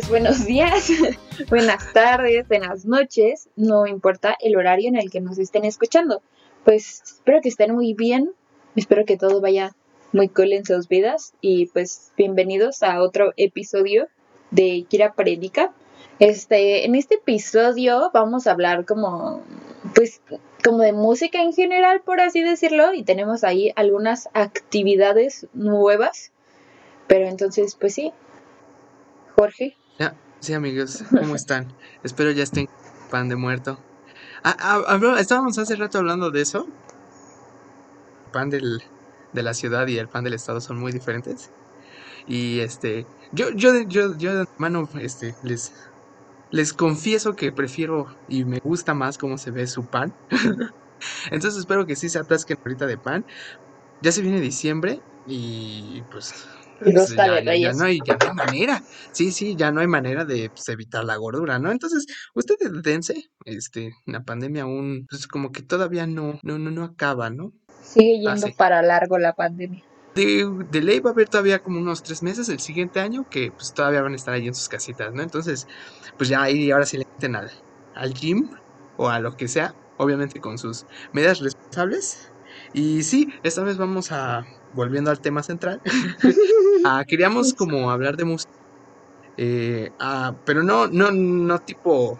pues buenos días, buenas tardes, buenas noches, no importa el horario en el que nos estén escuchando. Pues espero que estén muy bien, espero que todo vaya muy cool en sus vidas y pues bienvenidos a otro episodio de Kira Predica. Este, en este episodio vamos a hablar como pues como de música en general, por así decirlo, y tenemos ahí algunas actividades nuevas. Pero entonces, pues sí. Jorge. Ya, sí, amigos, ¿cómo están? Espero ya estén pan de muerto. Ah, ah, estábamos hace rato hablando de eso. El pan del, de la ciudad y el pan del estado son muy diferentes. Y este, yo, yo, yo, yo de mano, este, les, les confieso que prefiero y me gusta más cómo se ve su pan. Entonces espero que sí se atasquen ahorita de pan. Ya se viene diciembre y pues ya, no hay, ya, no hay, manera. Sí, sí, ya no hay manera de pues, evitar la gordura, ¿no? Entonces, ustedes dense, este, la pandemia aún, pues como que todavía no, no, no, no acaba, ¿no? Sigue yendo para largo la pandemia. De, de, ley va a haber todavía como unos tres meses el siguiente año que pues todavía van a estar ahí en sus casitas, ¿no? Entonces, pues ya ahí ahora sí le meten al, al gym o a lo que sea, obviamente con sus medidas responsables. Y sí, esta vez vamos a, volviendo al tema central, ah, queríamos como hablar de música, eh, ah, pero no, no, no tipo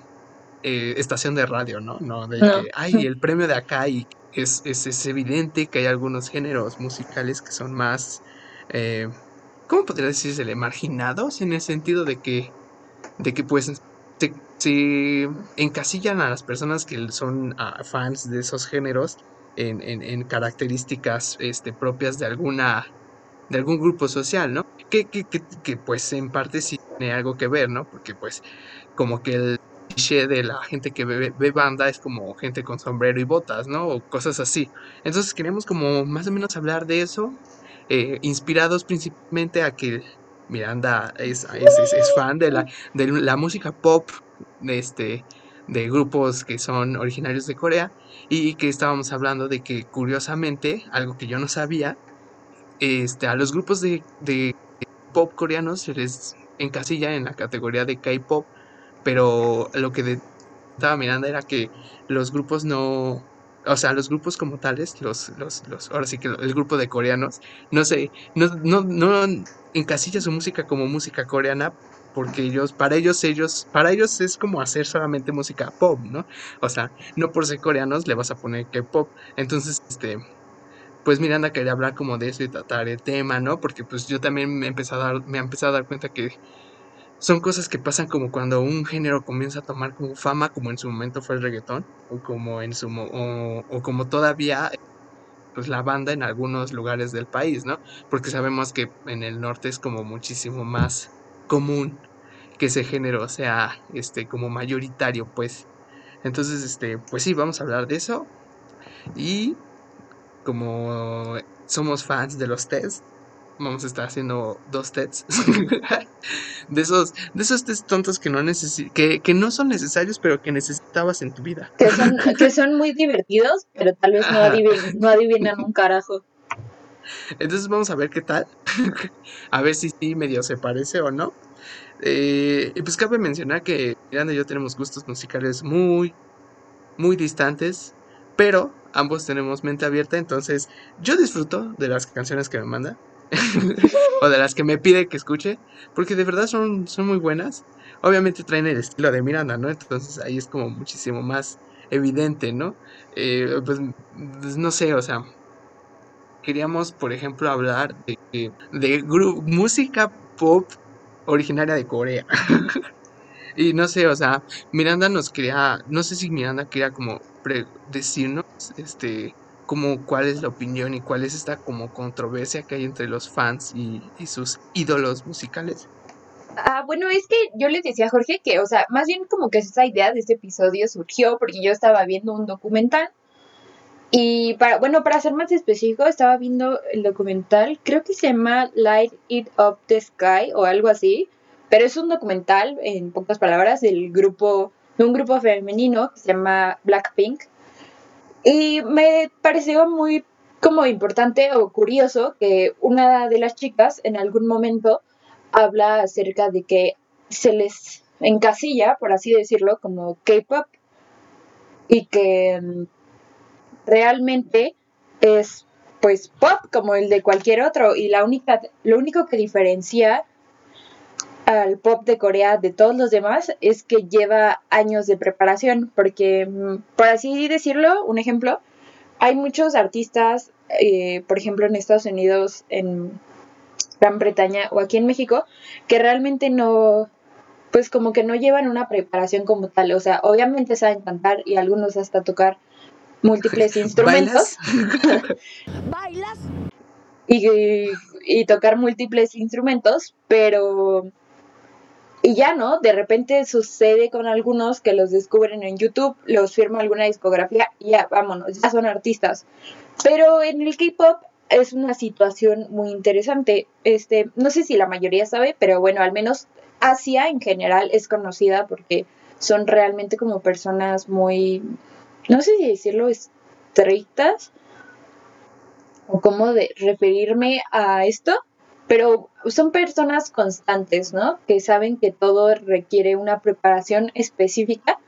eh, estación de radio, ¿no? No, de que, ay, el premio de acá y es, es, evidente que hay algunos géneros musicales que son más, eh, ¿cómo podría decirse? Marginados en el sentido de que, de que pues se, encasillan a las personas que son ah, fans de esos géneros en, características este, propias de alguna de algún grupo social, ¿no? Que, pues en parte sí tiene algo que ver, ¿no? Porque pues como que el cliché de la gente que ve, banda es como gente con sombrero y botas, ¿no? O cosas así. Entonces queremos como más o menos hablar de eso, eh, inspirados principalmente a que Miranda es, es, fan de la, de la música pop, este, de grupos que son originarios de Corea y que estábamos hablando de que curiosamente, algo que yo no sabía, este, a los grupos de, de pop coreanos se les encasilla en la categoría de K-pop, pero lo que estaba mirando era que los grupos no, o sea, los grupos como tales, los, los, los, ahora sí que el grupo de coreanos, no sé, no, no, no encasilla su música como música coreana porque ellos, para ellos, ellos, para ellos es como hacer solamente música pop, ¿no? O sea, no por ser coreanos le vas a poner que pop. Entonces, este, pues Miranda quería hablar como de eso y tratar el tema, ¿no? Porque pues yo también me he empezado a dar, me he empezado a dar cuenta que son cosas que pasan como cuando un género comienza a tomar como fama, como en su momento fue el reggaetón, o como en su o, o como todavía pues la banda en algunos lugares del país, ¿no? Porque sabemos que en el norte es como muchísimo más común que ese género sea este como mayoritario, pues. Entonces, este, pues sí, vamos a hablar de eso. Y como somos fans de los tests, vamos a estar haciendo dos tests. de esos, de esos test tontos que no que, que, no son necesarios, pero que necesitabas en tu vida. Que son, que son muy divertidos, pero tal vez no no adivinan un carajo. Entonces vamos a ver qué tal. a ver si sí medio se parece o no. Eh, y pues cabe mencionar que Miranda y yo tenemos gustos musicales muy, muy distantes, pero ambos tenemos mente abierta, entonces yo disfruto de las canciones que me manda. o de las que me pide que escuche, porque de verdad son, son muy buenas. Obviamente traen el estilo de Miranda, ¿no? Entonces ahí es como muchísimo más evidente, ¿no? Eh, pues, pues no sé, o sea, queríamos, por ejemplo, hablar de, de música pop originaria de Corea. y no sé, o sea, Miranda nos quería, no sé si Miranda quería como decirnos, este, como cuál es la opinión y cuál es esta como controversia que hay entre los fans y, y sus ídolos musicales. Ah, bueno, es que yo les decía a Jorge que, o sea, más bien como que esa idea de este episodio surgió porque yo estaba viendo un documental y para, bueno, para ser más específico, estaba viendo el documental, creo que se llama Light It Up the Sky o algo así, pero es un documental, en pocas palabras, del grupo, de un grupo femenino que se llama Blackpink. Y me pareció muy como importante o curioso que una de las chicas en algún momento habla acerca de que se les encasilla, por así decirlo, como K-pop y que mm, realmente es pues pop como el de cualquier otro. Y la única lo único que diferencia al pop de Corea de todos los demás es que lleva años de preparación porque mm, por así decirlo un ejemplo hay muchos artistas eh, por ejemplo en Estados Unidos en Gran Bretaña o aquí en México que realmente no pues como que no llevan una preparación como tal. O sea obviamente saben cantar y algunos hasta tocar múltiples instrumentos. ¿Bailas? y, y tocar múltiples instrumentos, pero y ya no, de repente sucede con algunos que los descubren en YouTube, los firma alguna discografía y ya, vámonos, ya son artistas. Pero en el K-pop es una situación muy interesante. Este, no sé si la mayoría sabe, pero bueno, al menos Asia en general es conocida porque son realmente como personas muy no sé si decirlo estrictas o cómo de referirme a esto, pero son personas constantes, ¿no? Que saben que todo requiere una preparación específica.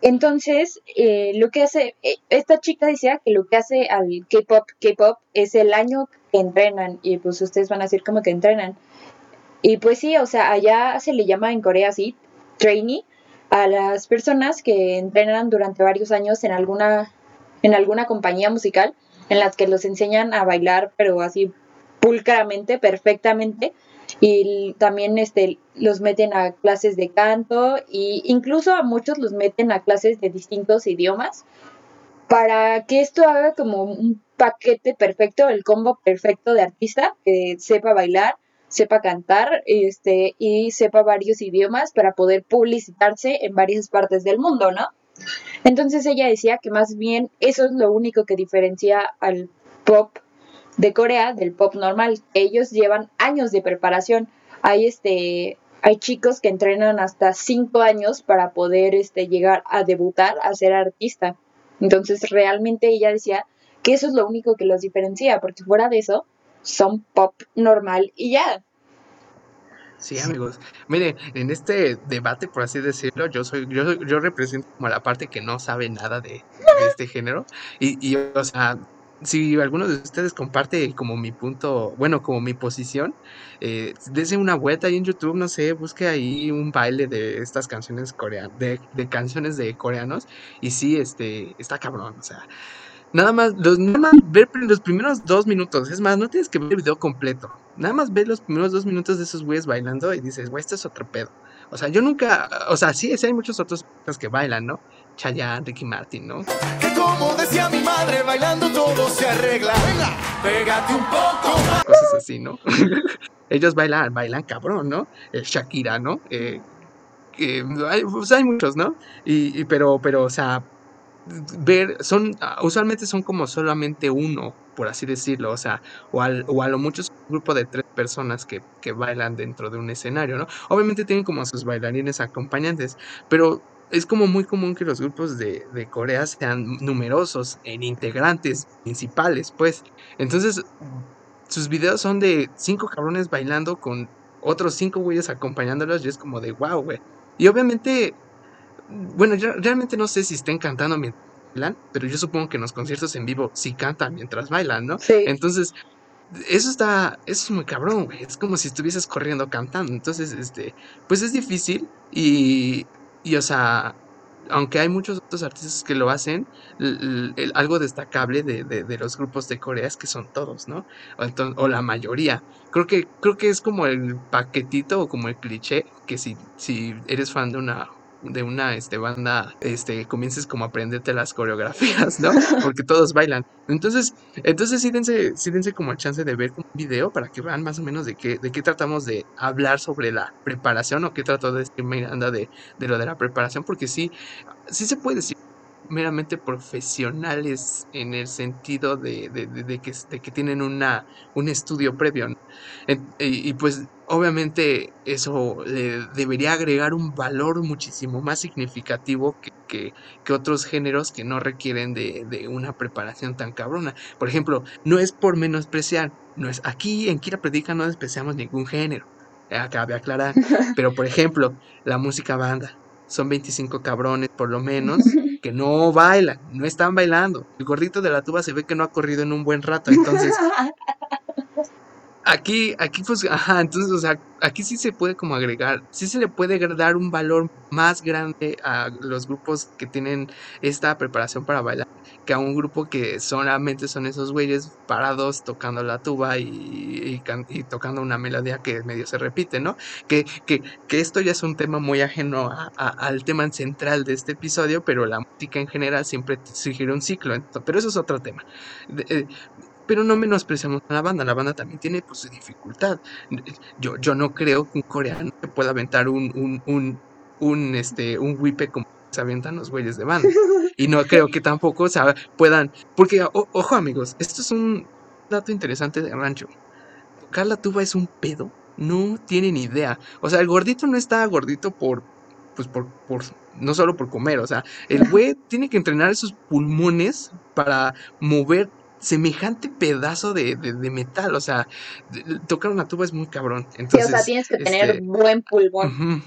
Entonces, eh, lo que hace, eh, esta chica decía que lo que hace al K-pop, K-pop es el año que entrenan, y pues ustedes van a decir como que entrenan. Y pues sí, o sea, allá se le llama en Corea así, trainee, a las personas que entrenan durante varios años en alguna, en alguna compañía musical en las que los enseñan a bailar, pero así pulcramente, perfectamente, y también este, los meten a clases de canto e incluso a muchos los meten a clases de distintos idiomas para que esto haga como un paquete perfecto, el combo perfecto de artista que sepa bailar, sepa cantar este, y sepa varios idiomas para poder publicitarse en varias partes del mundo, ¿no? Entonces ella decía que más bien eso es lo único que diferencia al pop de Corea del pop normal. Ellos llevan años de preparación. Hay este hay chicos que entrenan hasta cinco años para poder este, llegar a debutar, a ser artista. Entonces realmente ella decía que eso es lo único que los diferencia, porque fuera de eso, son pop normal y ya. Sí, amigos. Mire, en este debate, por así decirlo, yo soy, yo, yo represento como la parte que no sabe nada de, este género. Y, y, o sea, si alguno de ustedes comparte como mi punto, bueno, como mi posición, eh, dese una vuelta ahí en YouTube, no sé, busque ahí un baile de estas canciones coreanas, de, de canciones de coreanos. Y sí, este, está cabrón, o sea. Nada más, los, nada más ver los primeros dos minutos. Es más, no tienes que ver el video completo. Nada más ver los primeros dos minutos de esos güeyes bailando y dices, güey, esto es otro pedo. O sea, yo nunca, o sea, sí, sí hay muchos otros que bailan, ¿no? Chayanne, Ricky Martin, ¿no? Que como decía mi madre, bailando todo se arregla. Venga, pégate un poco. Cosas así, ¿no? Ellos bailan, bailan cabrón, ¿no? Eh, Shakira, ¿no? Eh, hay, pues hay muchos, ¿no? Y, y, pero, pero, o sea, ver, son, ah, usualmente son como solamente uno, por así decirlo, o sea, o, al, o a lo mucho un grupo de tres personas que, que, bailan dentro de un escenario, ¿no? Obviamente tienen como sus bailarines acompañantes, pero es como muy común que los grupos de, de Corea sean numerosos en integrantes principales, pues. Entonces, sus videos son de cinco cabrones bailando con otros cinco güeyes acompañándolos y es como de wow, güey. Y obviamente bueno, yo realmente no sé si estén cantando mientras bailan, pero yo supongo que en los conciertos en vivo sí cantan mientras bailan, ¿no? Sí. Entonces, eso está, eso es muy cabrón, güey. Es como si estuvieses corriendo cantando. Entonces, este, pues es difícil y, y o sea, aunque hay muchos otros artistas que lo hacen, el, el, algo destacable de, de, de, los grupos de Corea es que son todos, ¿no? O, entonces, o, la mayoría. Creo que, creo que es como el paquetito o como el cliché que si, si eres fan de una de una este, banda, este, comiences como a aprenderte las coreografías, ¿no? Porque todos bailan. Entonces, entonces sí dense, sí dense como el chance de ver un video para que vean más o menos de qué, de qué tratamos de hablar sobre la preparación o qué trató de decir Miranda de, de lo de la preparación, porque sí, sí se puede decir meramente profesionales en el sentido de, de, de, de que, que, tienen una, un estudio previo. ¿no? Y, y, pues obviamente eso le debería agregar un valor muchísimo más significativo que, que, que otros géneros que no requieren de, una preparación tan cabrona. Por ejemplo, no es por menospreciar, no es aquí en Kira Predica no despreciamos ningún género. Acabe aclarar. Pero, por ejemplo, la música banda. Son 25 cabrones, por lo menos, que no bailan, no están bailando. El gordito de la tuba se ve que no ha corrido en un buen rato. Entonces, Aquí, aquí pues, ajá, entonces, o sea, aquí sí se puede como agregar, sí se le puede dar un valor más grande a los grupos que tienen esta preparación para bailar, que a un grupo que solamente son esos güeyes parados tocando la tuba y, y, tocando una melodía que medio se repite, ¿no? Que, que, que esto ya es un tema muy ajeno al tema central de este episodio, pero la música en general siempre sigue un ciclo, pero eso es otro tema. Eh, pero no menospreciamos a la banda, la banda también tiene pues, su dificultad. Yo, yo no creo que un coreano pueda aventar un, un, un, este, un como se avientan los güeyes de banda. Y no creo que tampoco puedan, porque ojo amigos, esto es un dato interesante de rancho. Tocar la tuba es un pedo, no tienen idea. O sea, el gordito no está gordito por, pues por, por, no solo por comer, o sea, el güey tiene que entrenar esos pulmones para mover semejante pedazo de, de, metal. O sea, tocar una tuba es muy cabrón. Entonces, sí, o sea, tienes que tener este, buen pulmón.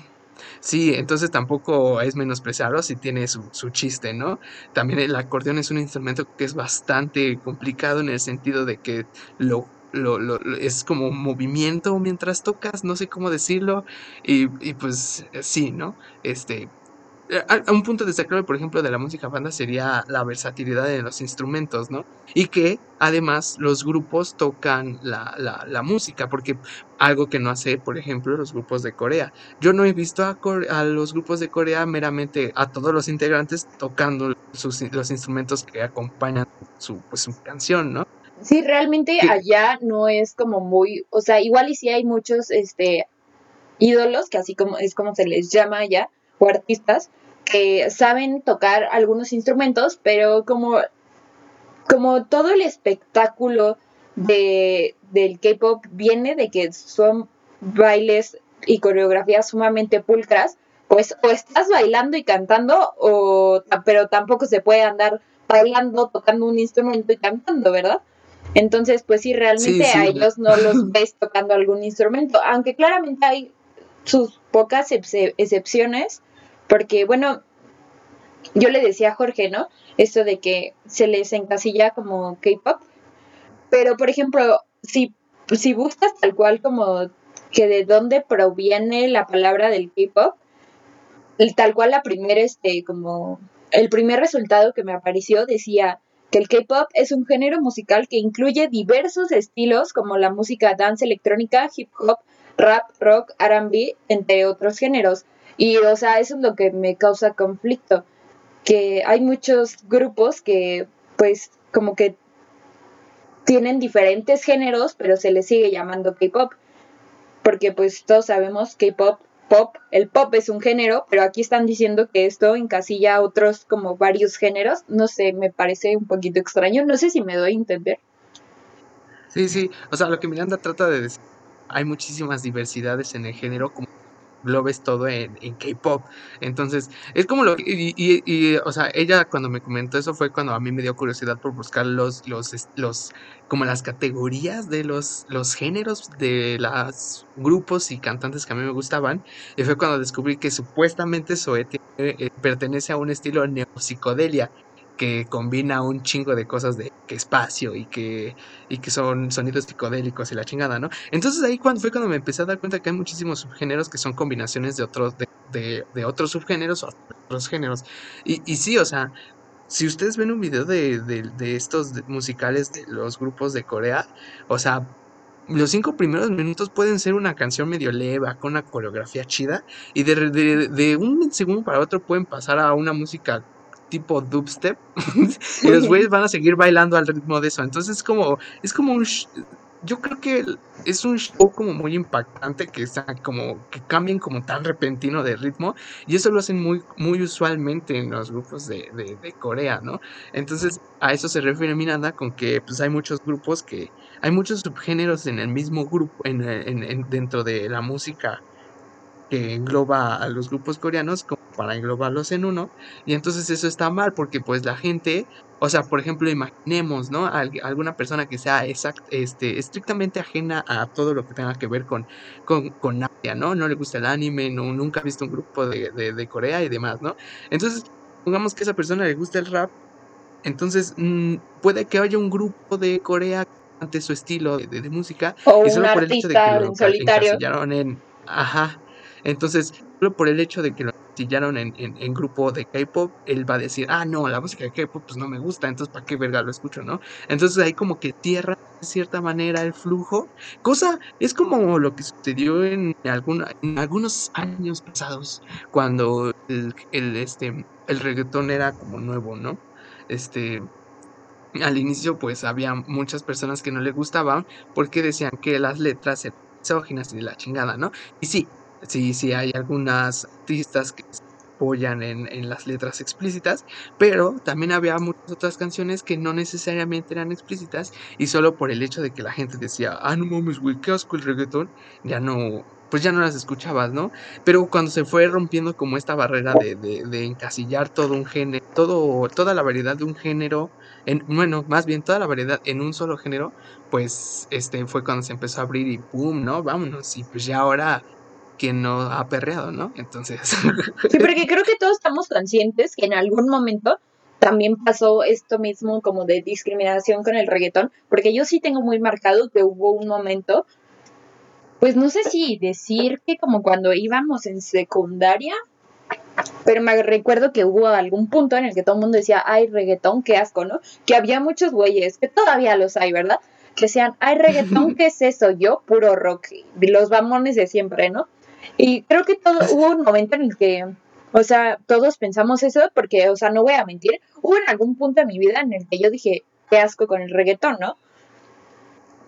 Sí, entonces tampoco es menospreciarlo si tiene su, su, chiste, ¿no? También el acordeón es un instrumento que es bastante complicado en el sentido de que lo, lo, lo es como movimiento mientras tocas, no sé cómo decirlo, y, y pues sí, ¿no? Este, eh, un punto destacable, por ejemplo, de la música banda sería la versatilidad de los instrumentos, ¿no? Y que además los grupos tocan la, la, música, porque algo que no hace, por ejemplo, los grupos de Corea. Yo no he visto a, a los grupos de Corea meramente a todos los integrantes tocando sus, los instrumentos que acompañan su, pues, su canción, ¿no? Sí, realmente allá no es como muy, o sea, igual y sí hay muchos, este, ídolos, que así como es como se les llama allá, o artistas que saben tocar algunos instrumentos, pero como, como todo el espectáculo de, del K-pop viene de que son bailes y coreografías sumamente pulcras, pues o estás bailando y cantando, o, pero tampoco se puede andar bailando, tocando un instrumento y cantando, ¿verdad? Entonces, pues sí, realmente a ellos no los ves tocando algún instrumento, aunque claramente hay sus pocas excepciones porque, bueno, yo le decía a Jorge, ¿no? Esto de que se les encasilla como K-pop. Pero, por ejemplo, si, si buscas tal cual como que de dónde proviene la palabra del K-pop, tal cual la primera, este, como el primer resultado que me apareció decía que el K-pop es un género musical que incluye diversos estilos como la música dance electrónica, hip hop, rap, rock, R&B, entre otros géneros. Y, o sea, eso es lo que me causa conflicto, que hay muchos grupos que, pues, como que tienen diferentes géneros, pero se les sigue llamando K-pop, porque pues todos sabemos K-pop, pop, el pop es un género, pero aquí están diciendo que esto encasilla a otros como varios géneros, no sé, me parece un poquito extraño, no sé si me doy a entender. Sí, sí, o sea, lo que Miranda trata de decir, hay muchísimas diversidades en el género, como lo ves todo en, K-pop. Entonces, es como lo y, y, y, o sea, ella cuando me comentó eso fue cuando a mí me dio curiosidad por buscar los, los, los, como las categorías de los, los géneros de los grupos y cantantes que a mí me gustaban. Y fue cuando descubrí que supuestamente Zoe eh, pertenece a un estilo neopsicodelia que combina un chingo de cosas de que espacio y que, y que son sonidos psicodélicos y la chingada, ¿no? Entonces ahí cuando, fue cuando me empecé a dar cuenta que hay muchísimos subgéneros que son combinaciones de otros, de, de, otros subgéneros o otros géneros. Y, y sí, o sea, si ustedes ven un video de, de, estos musicales de los grupos de Corea, o sea, los cinco primeros minutos pueden ser una canción medio leva, con una coreografía chida, y de, de, de, un segundo para otro pueden pasar a una música tipo dubstep y los güeyes van a seguir bailando al ritmo de eso. Entonces es como, es como un, yo creo que es un show como muy impactante que está como, que cambien como tan repentino de ritmo y eso lo hacen muy, muy usualmente en los grupos de, de, Corea, ¿no? Entonces a eso se refiere Miranda con que pues hay muchos grupos que, hay muchos subgéneros en el mismo grupo, en, en, dentro de la música que engloba a los grupos coreanos como para englobarlos en uno y entonces eso está mal porque pues la gente O sea, por ejemplo, imaginemos, ¿no? A alguna persona que sea exact, este, estrictamente ajena a todo lo que tenga que ver con, con, con Asia, ¿no? No le gusta el anime, no, nunca ha visto un grupo de, de, Corea y demás, ¿no? Entonces, pongamos que a esa persona le gusta el rap, entonces mm, puede que haya un grupo de Corea ante su estilo de, de música o y solo por el hecho de que lo solitario. en ajá entonces solo por el hecho de que lo sillaron en, en, grupo de K-pop, él va a decir, ah, no, la música de K-pop pues no me gusta, entonces ¿para qué verga lo escucho, no? Entonces ahí como que tierra de cierta manera el flujo, cosa, es como lo que sucedió en, alguna, en algunos años pasados, cuando el, el, este, el reggaetón era como nuevo, ¿no? Este, al inicio pues había muchas personas que no le gustaban porque decían que las letras eran misóginas y de la chingada, ¿no? Y sí, sí, sí hay algunas artistas que se apoyan en, las letras explícitas, pero también había muchas otras canciones que no necesariamente eran explícitas y solo por el hecho de que la gente decía, ah, no mames, güey, qué asco el reggaetón, ya no, pues ya no las escuchabas, ¿no? Pero cuando se fue rompiendo como esta barrera de, de, encasillar todo un género, todo, toda la variedad de un género, en, bueno, más bien toda la variedad en un solo género, pues este fue cuando se empezó a abrir y ¡pum! ¿no? Vámonos, y pues ya ahora quien no ha perreado, ¿no? Entonces. Sí, porque creo que todos estamos conscientes que en algún momento también pasó esto mismo como de discriminación con el reggaetón, porque yo sí tengo muy marcado que hubo un momento, pues no sé si decir que como cuando íbamos en secundaria, pero me recuerdo que hubo algún punto en el que todo el mundo decía, ay, reggaetón, qué asco, ¿no? Que había muchos güeyes, que todavía los hay, ¿verdad? Que decían, ay, reggaetón, ¿qué es eso? Yo, puro rock, los bamones de siempre, ¿no? Y creo que todo, hubo un momento en el que, o sea, todos pensamos eso porque, o sea, no voy a mentir, hubo en algún punto de mi vida en el que yo dije, qué asco con el reggaetón, ¿no?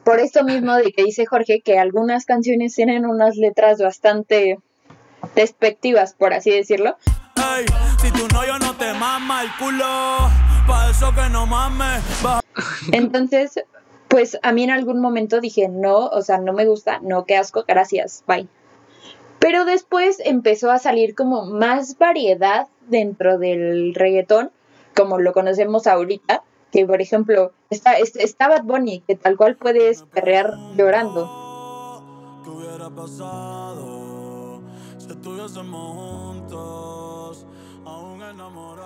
Por esto mismo de que dice Jorge que algunas canciones tienen unas letras bastante despectivas, por así decirlo. si tu no te mama el culo, eso que no mames. Entonces, pues a mí en algún momento dije, no, o sea, no me gusta, no, qué asco, gracias, bye. Pero después empezó a salir como más variedad dentro del reggaetón, como lo conocemos ahorita, que por ejemplo está, está Bad Bunny, que tal cual puedes perrear llorando.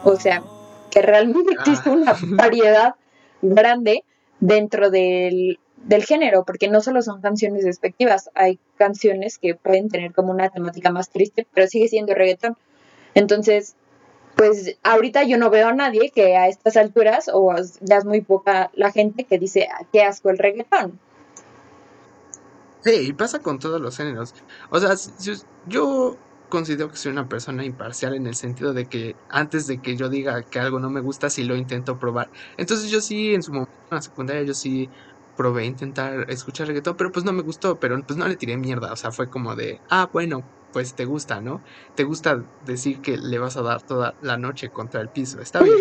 O sea, que realmente existe ah. una variedad grande dentro del, del género, porque no solo son canciones despectivas, hay canciones que pueden tener como una temática más triste, pero sigue siendo reggaetón. Entonces, pues ahorita yo no veo a nadie que a estas alturas, o ya es muy poca la gente que dice, ah, qué asco el reggaetón. Sí, y pasa con todos los géneros. O sea, yo considero que soy una persona imparcial en el sentido de que antes de que yo diga que algo no me gusta, sí lo intento probar. Entonces yo sí, en su momento, en la secundaria, yo sí probé intentar escuchar reggaetón, pero pues no me gustó, pero pues no le tiré mierda, o sea, fue como de, ah, bueno, pues te gusta, ¿no? Te gusta decir que le vas a dar toda la noche contra el piso, está bien.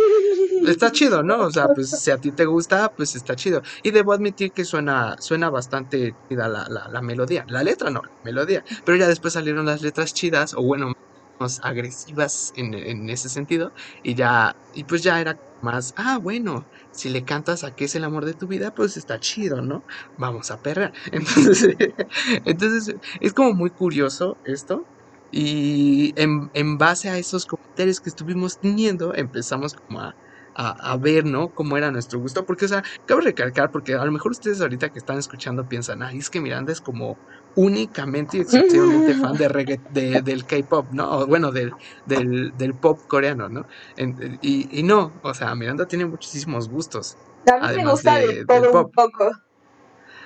Está chido, ¿no? O sea, pues si a ti te gusta, pues está chido. Y debo admitir que suena, suena bastante chida la, melodía. La letra no, la melodía. Pero ya después salieron las letras chidas, o bueno, más agresivas en, en ese sentido. Y ya, y pues ya era más, ah, bueno, si le cantas a qué es el amor de tu vida, pues está chido, ¿no? Vamos a perrar. Entonces, entonces es como muy curioso esto. Y en, en base a esos comentarios que estuvimos teniendo, empezamos como a, a, ver, ¿no? Cómo era nuestro gusto. Porque, o sea, cabe recalcar, porque a lo mejor ustedes ahorita que están escuchando piensan, ay, es que Miranda es como únicamente y exclusivamente fan de reggae, de, del K-pop, ¿no? O bueno, del, del, del, pop coreano, ¿no? y, y, no, o sea, Miranda tiene muchísimos gustos. Me gusta de, todo un poco.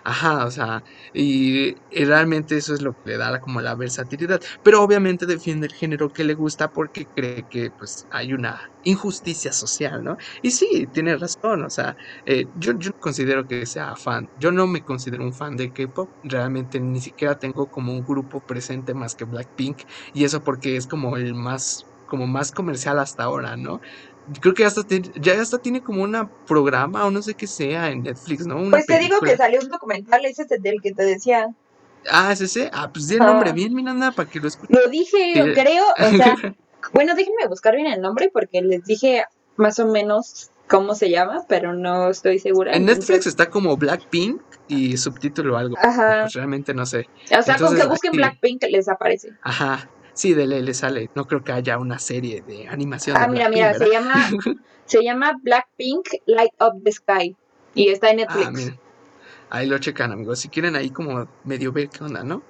Ajá, o sea, y, realmente eso es lo que le da como la versatilidad. Pero obviamente defiende el género que le gusta porque cree que pues hay una injusticia social, ¿no? Y sí, tiene razón, o sea, eh, yo, yo considero que sea fan, yo no me considero un fan de K-Pop, realmente ni siquiera tengo como un grupo presente más que Blackpink, y eso porque es como el más como más comercial hasta ahora, ¿no? Creo que hasta ya hasta tiene como una programa o no sé qué sea en Netflix, ¿no? pues te digo que salió un documental, ese es del que te decía. Ah, ¿es ese? Ah, pues di el nombre bien, Miranda, para que lo escuchen. Lo dije, creo, o sea, bueno, déjenme buscar bien el nombre porque les dije más o menos cómo se llama, pero no estoy segura. En entonces- Netflix está como Blackpink y subtítulo o algo. Ajá. Pues realmente no sé. O sea, con entonces, que busquen Blackpink les aparece. Ajá. Sí, de le sale. No creo que haya una serie de animación. Ah, de mira, mira, se llama, se llama Blackpink Light Up the Sky. Y está en Netflix. Ah, miren. Ahí lo checan, amigos. Si quieren ahí como medio ver qué onda, ¿no?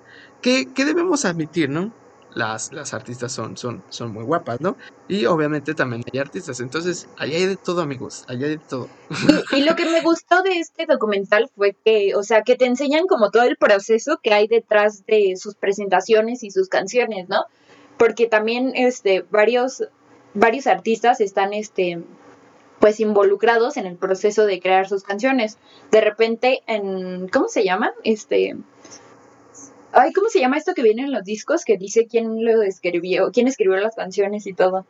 Que, que debemos admitir, ¿no? Las, las artistas son, son, son muy guapas, ¿no? Y obviamente también hay artistas. Entonces, ahí hay de todo, amigos. Ahí hay de todo. Y, y lo que me gustó de este documental fue que, o sea, que te enseñan como todo el proceso que hay detrás de sus presentaciones y sus canciones, ¿no? Porque también, este, varios, varios artistas están, este, pues involucrados en el proceso de crear sus canciones. De repente, en, ¿cómo se llaman? Este, ay, ¿cómo se llama esto que viene en los discos? Que dice quién lo escribió, quién escribió las canciones y todo.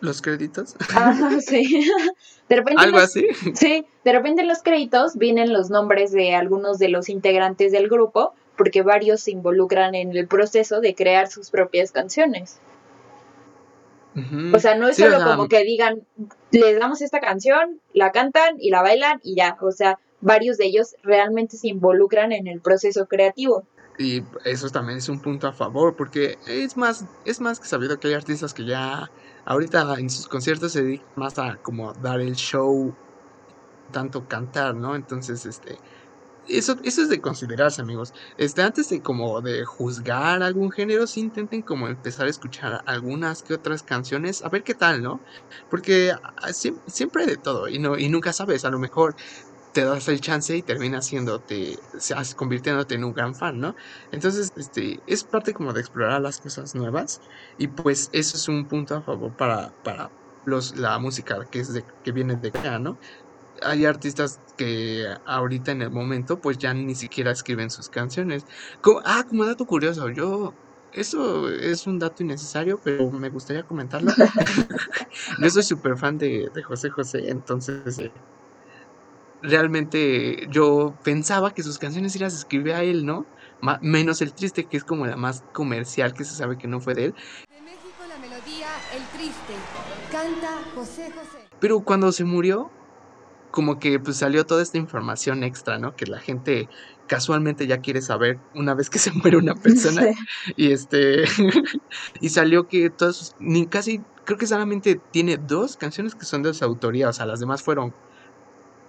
Los créditos. Ah, sí. De repente Algo los- así. Sí, de repente en los créditos vienen los nombres de algunos de los integrantes del grupo, porque varios se involucran en el proceso de crear sus propias canciones. O sea, no es Sí, o solo sea, como que digan, les damos esta canción, la cantan y la bailan y ya. O sea, varios de ellos realmente se involucran en el proceso creativo. Y eso también es un punto a favor, porque es más, es más que sabido que hay artistas que ya ahorita en sus conciertos se dedican más a como dar el show, tanto cantar, ¿no? Entonces, este, eso, eso es de considerarse, amigos. Este, antes de como de juzgar algún género, sí intenten como empezar a escuchar algunas que otras canciones, a ver qué tal, ¿no? Porque ah, siem- siempre hay de todo, y no, y nunca sabes, a lo mejor te das el chance y terminas siéndote, convirtiéndote en un gran fan, ¿no? Entonces, este, es parte como de explorar las cosas nuevas y pues eso es un punto a favor para, para los, la música que es de, que viene de acá, ¿no? Hay artistas que ahorita en el momento pues ya ni siquiera escriben sus canciones. Co- ah, como dato curioso, yo eso es un dato innecesario, pero me gustaría comentarlo. yo soy súper fan de, de José José, entonces eh, realmente yo pensaba que sus canciones sí las escribía él, ¿no? Ma- menos el triste, que es como la más comercial, que se sabe que no fue de él. De México la melodía El Triste. Canta José José. Pero cuando se murió, como que pues salió toda esta información extra, ¿no? Que la gente casualmente ya quiere saber una vez que se muere una persona. Sí. Y este y salió que todas sus- ni casi creo que solamente tiene dos canciones que son de su autoría, o sea, las demás fueron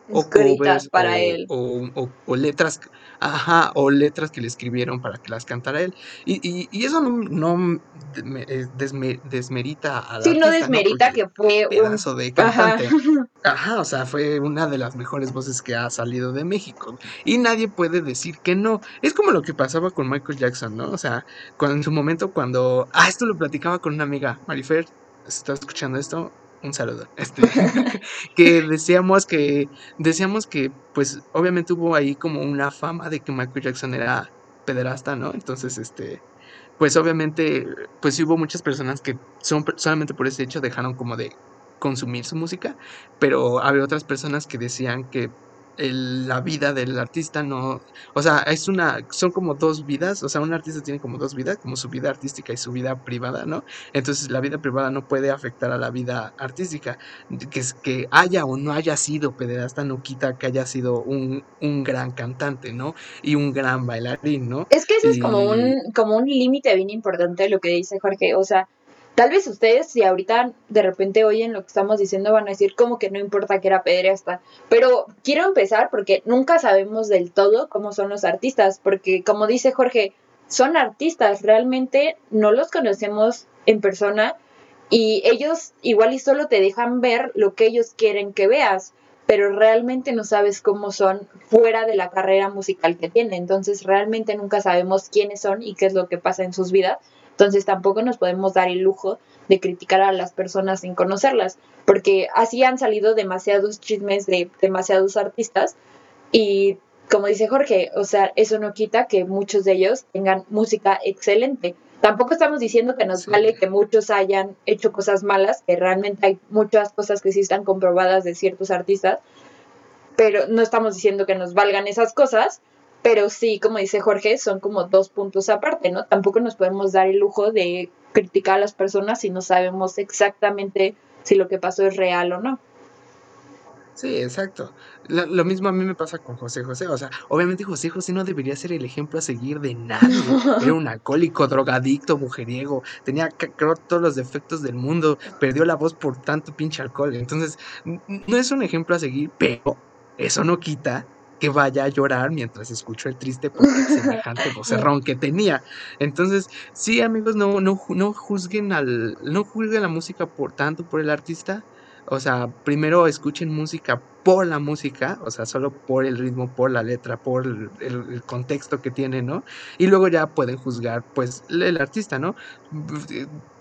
o covers para o, él. o- o- o letras, ajá, o letras que le escribieron para que las cantara él. Y, y, y eso no, no eh, desme- desmerita a la Sí, no desmerita que fue un... pedazo de Ajá. cantante. Ajá, o sea, fue una de las mejores voces que ha salido de México. Y nadie puede decir que no. Es como lo que pasaba con Michael Jackson, ¿no? O sea, cuando, en su momento cuando... Ah, esto lo platicaba con una amiga, Marifer, estás escuchando esto, un saludo. Este, que decíamos que, decíamos que, pues, obviamente hubo ahí como una fama de que Michael Jackson era pederasta, ¿no? Entonces, este, pues obviamente, pues sí hubo muchas personas que son, solamente por ese hecho dejaron como de consumir su música, pero había otras personas que decían que el- la vida del artista no, o sea, es una, son como dos vidas, o sea, un artista tiene como dos vidas, como su vida artística y su vida privada, ¿no? Entonces la vida privada no puede afectar a la vida artística, que es que haya o no haya sido pederasta no quita que haya sido un, un gran cantante, ¿no? Y un gran bailarín, ¿no? Es que eso es como un, como un límite bien importante lo que dice Jorge. O sea, tal vez ustedes, si ahorita de repente oyen lo que estamos diciendo, van a decir como que no importa que era pederasta. Pero quiero empezar porque nunca sabemos del todo cómo son los artistas. Porque como dice Jorge, son artistas, realmente no los conocemos en persona y ellos igual y solo te dejan ver lo que ellos quieren que veas pero realmente no sabes cómo son fuera de la carrera musical que tienen. Entonces realmente nunca sabemos quiénes son y qué es lo que pasa en sus vidas. Entonces tampoco nos podemos dar el lujo de criticar a las personas sin conocerlas, porque así han salido demasiados chismes de demasiados artistas y como dice Jorge, o sea, eso no quita que muchos de ellos tengan música excelente. Tampoco estamos diciendo que nos vale que muchos hayan hecho cosas malas, que realmente hay muchas cosas que sí están comprobadas de ciertos artistas, pero no estamos diciendo que nos valgan esas cosas, pero sí, como dice Jorge, son como dos puntos aparte, ¿no? Tampoco nos podemos dar el lujo de criticar a las personas si no sabemos exactamente si lo que pasó es real o no. Sí, exacto. Lo, lo mismo a mí me pasa con José José. O sea, obviamente José José no debería ser el ejemplo a seguir de nadie. Era un alcohólico, drogadicto, mujeriego. Tenía creo, todos los defectos del mundo. Perdió la voz por tanto pinche alcohol. Entonces, no es un ejemplo a seguir, pero eso no quita que vaya a llorar mientras escucho el triste semejante vocerrón que tenía. Entonces, sí, amigos, no, no, no juzguen al, no juzguen la música por tanto por el artista. O sea, primero escuchen música por la música, o sea, solo por el ritmo, por la letra, por el, el- contexto que tiene, ¿no? Y luego ya pueden juzgar, pues, el, artista, ¿no?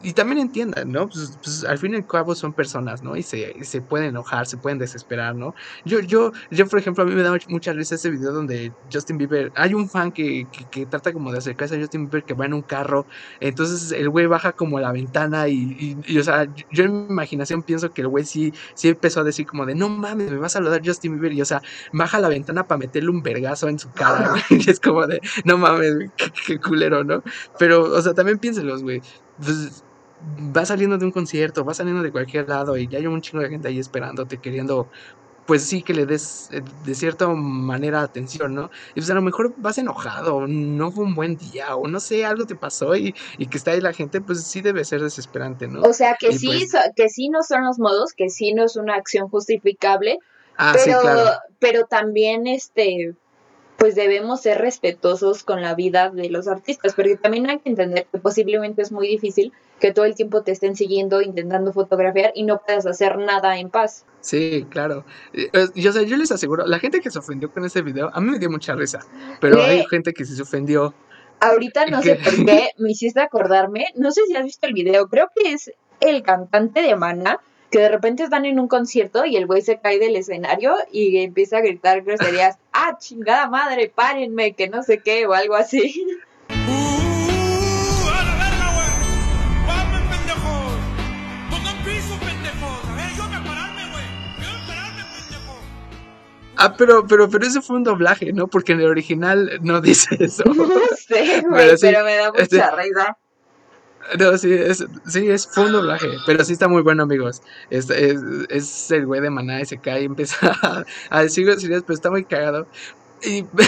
Y también entiendan, ¿no? Pues, pues, al fin y al cabo son personas, ¿no? Y se, se pueden enojar, se pueden desesperar, ¿no? Yo, yo, yo, por ejemplo, a mí me da much- mucha risa ese video donde Justin Bieber, hay un fan que, que, que trata como de acercarse a Justin Bieber que va en un carro, entonces el güey baja como la ventana y, y- y, o sea, yo, yo en mi imaginación pienso que el güey sí, sí empezó a decir como de, no mames, me va a saludar Justin Bieber, y o sea, baja la ventana para meterle un vergazo en su cara, güey, y es como de, no mames, güey, qué, qué culero, ¿no? Pero, o sea, también piénselos, güey, pues, va saliendo de un concierto, va saliendo de cualquier lado y ya hay un chingo de gente ahí esperándote, queriendo, pues sí, que le des eh, de cierta manera atención, ¿no? Y pues a lo mejor vas enojado, no fue un buen día, o no sé, algo te pasó y, y que está ahí la gente, pues sí debe ser desesperante, ¿no? O sea, que Y sí, pues- que sí no son los modos, que sí no es una acción justificable, Ah, sí, pero, claro. pero también este pues debemos ser respetuosos con la vida de los artistas, porque también hay que entender que posiblemente es muy difícil que todo el tiempo te estén siguiendo, intentando fotografiar y no puedas hacer nada en paz. Sí, claro. Eh, Yo, sea, yo les aseguro, la gente que se ofendió con ese video, a mí me dio mucha risa, pero hay Güey. gente que sí se ofendió. Ahorita no sé ¿Qué? por qué me hiciste acordarme, no sé si has visto el video, creo que es el cantante de Mana, que de repente están en un concierto y el güey se cae del escenario y empieza a gritar groserías, ah, chingada madre, párenme, que no sé qué, o algo así. ¡A la verga, güey! ¡Vamos, pendejos! ¡Pongan piso, pendejos! A ver, yo me pararme, güey. Yo pararme, pendejo. Ah, pero, pero, pero ese fue un doblaje, ¿no? Porque en el original no dice eso. No sé, güey, Pero sí, pero me da mucha este- risa. No, sí, es, sí, es, fue un doblaje, pero sí está muy bueno, amigos. Es, es, es el güey de Maná y se cae y empieza a, a decir groserías, pero está muy cagado. Y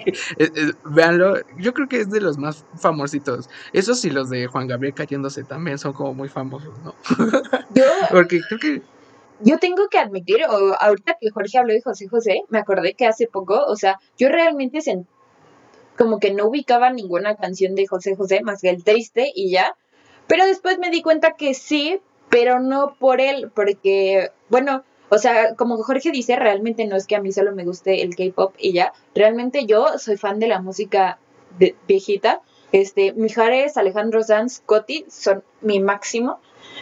eh, eh, véanlo, yo creo que es de los más famositos. Esos y los de Juan Gabriel cayéndose también son como muy famosos, ¿no? Yo, Porque creo que yo tengo que admitir, o ahorita que Jorge habló de José José, me acordé que hace poco, o sea, yo realmente sent- como que no ubicaba ninguna canción de José José más que el triste y ya, pero después me di cuenta que sí, pero no por él, porque, bueno, o sea, como Jorge dice, realmente no es que a mí solo me guste el K-pop y ya, realmente yo soy fan de la música de- viejita, este, Mijares, Alejandro Sanz, Coti son mi máximo.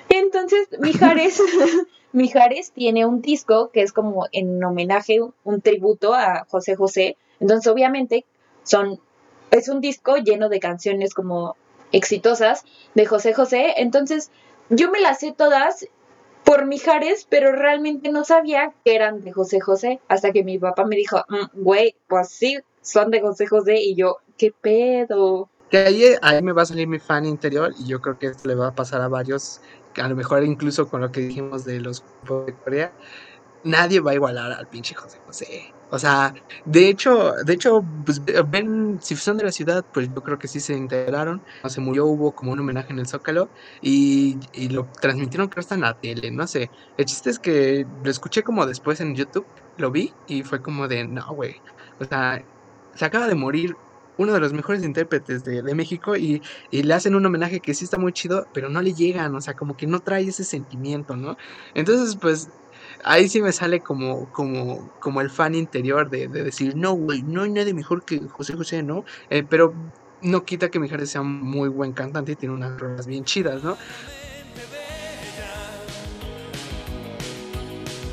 Entonces, Mijares, Mijares tiene un disco que es como en homenaje, un tributo a José José. Entonces, obviamente, son, es un disco lleno de canciones como exitosas de José José. Entonces, yo me las sé todas por Mijares, pero realmente no sabía que eran de José José. Hasta que mi papá me dijo, "Mm, güey, pues sí, son de José José. Y yo, ¿qué pedo? Que ahí, ahí me va a salir mi fan interior y yo creo que esto le va a pasar a varios, a lo mejor incluso con lo que dijimos de los grupos de Corea, nadie va a igualar al pinche José José. O sea, de hecho, de hecho, pues ven, si son de la ciudad, pues yo creo que sí se integraron. Cuando se murió hubo como un homenaje en el Zócalo y, y lo transmitieron creo hasta en la tele, no sé. El chiste es que lo escuché como después en YouTube, lo vi y fue como de, no, güey. O sea, se acaba de morir uno de los mejores intérpretes de, de México y, y le hacen un homenaje que sí está muy chido, pero no le llegan, o sea, como que no trae ese sentimiento, ¿no? Entonces, pues, ahí sí me sale como, como, como el fan interior de, de decir, no, güey, no hay nadie mejor que José José, ¿no? Eh, pero no quita que Mijares sea un muy buen cantante y tiene unas rolas bien chidas, ¿no?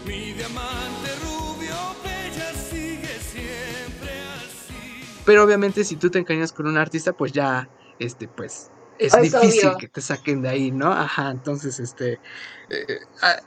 Mi diamante rubio, bella, sigue siempre así. Pero obviamente si tú te engañas con un artista, pues ya, este, pues, es Es difícil obvio. que te saquen de ahí, ¿no? Ajá, entonces, este, eh, ah,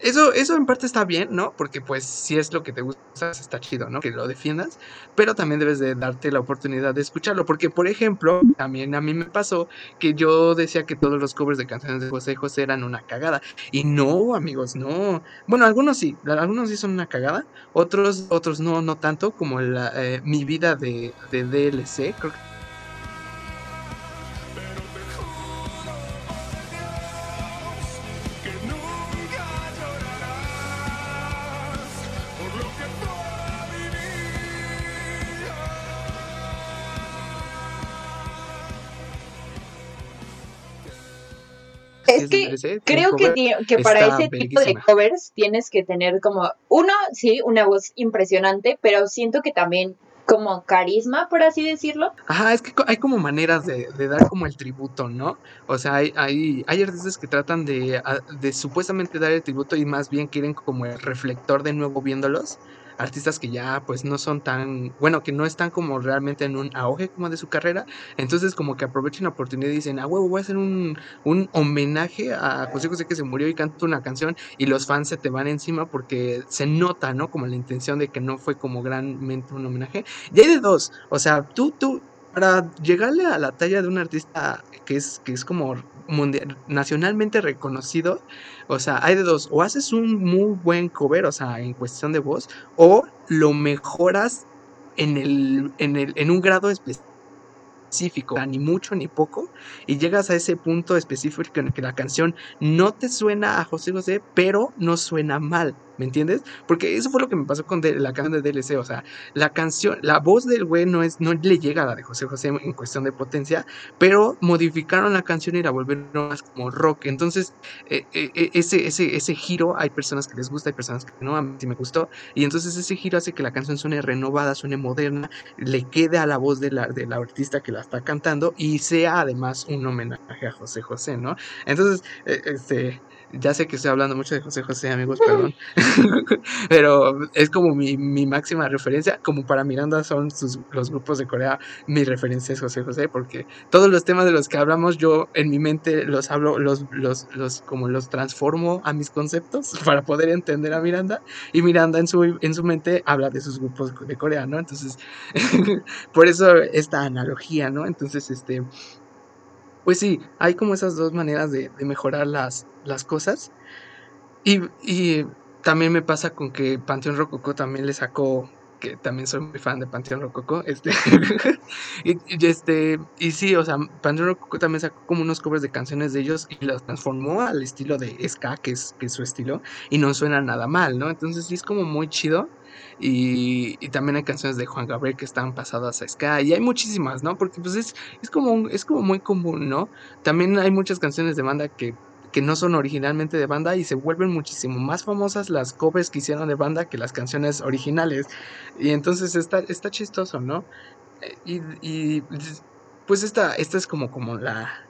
eso, eso en parte está bien, ¿no? Porque pues si es lo que te gusta, está chido, ¿no? Que lo defiendas, pero también debes de darte la oportunidad de escucharlo, porque por ejemplo, también a mí me pasó que yo decía que todos los covers de canciones de José José eran una cagada, y no, amigos, no. Bueno, algunos sí, algunos sí son una cagada, otros, otros no, no tanto, como la, eh, Mi Vida de, de DLC, creo que Es que creo que, que para ese tipo de covers tienes que tener como, uno, sí, una voz impresionante, pero siento que también como carisma, por así decirlo. Ajá, es que hay como maneras de, de dar como el tributo, ¿no? O sea, hay, hay, hay artistas que tratan de, de supuestamente dar el tributo y más bien quieren como el reflector de nuevo viéndolos. Artistas que ya pues no son tan, bueno, que no están como realmente en un auge como de su carrera. Entonces como que aprovechan la oportunidad y dicen, ah, huevo, voy a hacer un, un homenaje a José José que se murió y canta una canción y los fans se te van encima porque se nota, ¿no? Como la intención de que no fue como granmente un homenaje. Y hay de dos, o sea, tú, tú, para llegarle a la talla de un artista que es, que es como mundial, nacionalmente reconocido, o sea, hay de dos, o haces un muy buen cover, o sea, en cuestión de voz, o lo mejoras en, el, en, el, en un grado específico, o sea, ni mucho ni poco, y llegas a ese punto específico en el que la canción no te suena a José José, pero no suena mal, ¿me entiendes? Porque eso fue lo que me pasó con la canción de DLC, o sea, la canción, la voz del güey no, es, no le llega a la de José José en cuestión de potencia, pero modificaron la canción y la volvieron más como rock. Entonces, eh, eh, eh, ese, ese, ese giro, hay personas que les gusta, hay personas que no, a mí sí me gustó, y entonces ese giro hace que la canción suene renovada, suene moderna, le quede a la voz de la, de la artista que la está cantando y sea además un homenaje a José José, ¿no? Entonces, este... Ya sé que estoy hablando mucho de José José, amigos, perdón. Pero es como mi, mi máxima referencia. Como para Miranda son sus, los grupos de Corea, mi referencia es José José, porque todos los temas de los que hablamos, yo en mi mente los hablo, los, los, los, como los transformo a mis conceptos para poder entender a Miranda. Y Miranda en su, en su mente habla de sus grupos de Corea, ¿no? Entonces, por eso esta analogía, ¿no? Entonces, este. Pues sí, hay como esas dos maneras de, mejorar las, las cosas. Y, y también me pasa con que Panteón Rococó también le sacó, que también soy muy fan de Panteón Rococó, este, y, y este, y sí, o sea, Panteón Rococó también sacó como unos covers de canciones de ellos y los transformó al estilo de ska, que es, que es su estilo, y no suena nada mal, ¿no? Entonces sí es como muy chido. Y, también hay canciones de Juan Gabriel que están pasadas a ska y hay muchísimas, ¿no? Porque pues es, es como es como muy común, ¿no? También hay muchas canciones de banda que que no son originalmente de banda y se vuelven muchísimo más famosas las covers que hicieron de banda que las canciones originales. Y entonces está, está chistoso, ¿no? Eh, Y, y, pues esta, esta es como, como la,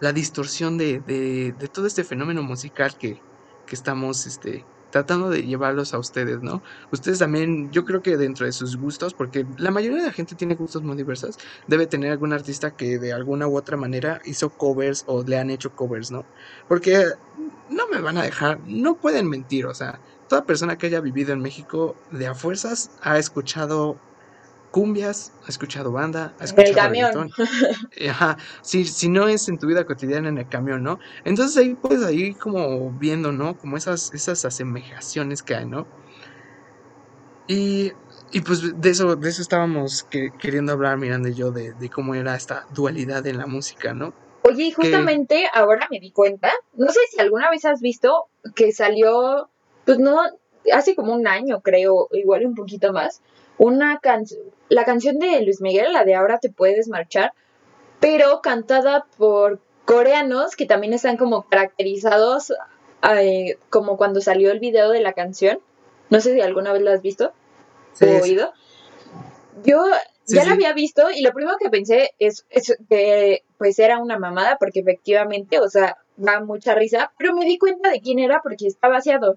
la distorsión de, de, de todo este fenómeno musical que, que estamos este, tratando de llevarlos a ustedes, ¿no? Ustedes también, yo creo que dentro de sus gustos, porque la mayoría de la gente tiene gustos muy diversos, debe tener algún artista que de alguna u otra manera hizo covers o le han hecho covers, ¿no? Porque no me van a dejar, no pueden mentir, o sea, toda persona que haya vivido en México de a fuerzas ha escuchado cumbias, ha escuchado banda, ha En el escuchado camión. reggaetón. Ajá, si, si no es en tu vida cotidiana en el camión, ¿no? Entonces ahí puedes ahí como viendo, ¿no? Como esas, esas asemejaciones que hay, ¿no? Y, y pues de eso, de eso estábamos que- queriendo hablar, Miranda y yo, de, de cómo era esta dualidad en la música, ¿no? Oye, y justamente ahora me di cuenta, no sé si alguna vez has visto que salió, pues no, hace como un año creo, igual un poquito más, una canción, la canción de Luis Miguel, la de Ahora te puedes marchar, pero cantada por coreanos que también están como caracterizados eh, como cuando salió el video de la canción. No sé si alguna vez la has visto Sí, o oído. Yo sí, ya sí. la había visto y lo primero que pensé es, es que pues era una mamada porque efectivamente, o sea, da mucha risa, pero me di cuenta de quién era porque está vaciado.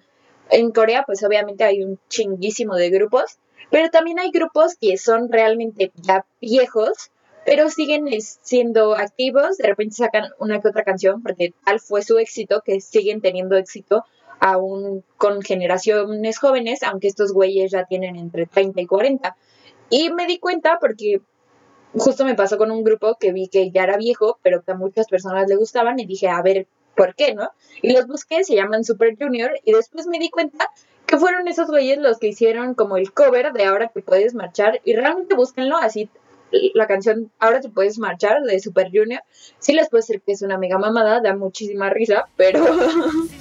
En Corea pues obviamente hay un chinguísimo de grupos, pero también hay grupos que son realmente ya viejos, pero siguen siendo activos, de repente sacan una que otra canción porque tal fue su éxito que siguen teniendo éxito aún con generaciones jóvenes, aunque estos güeyes ya tienen entre 30 y 40. Y me di cuenta porque justo me pasó con un grupo que vi que ya era viejo, pero que a muchas personas le gustaban y dije, a ver, ¿por qué, no? Y los busqué, se llaman Super Junior y después me di cuenta que fueron esos güeyes los que hicieron como el cover de Ahora que puedes marchar y realmente búsquenlo así la canción Ahora te puedes marchar de Super Junior. Sí les puede decir que es una mega mamada, da muchísima risa, pero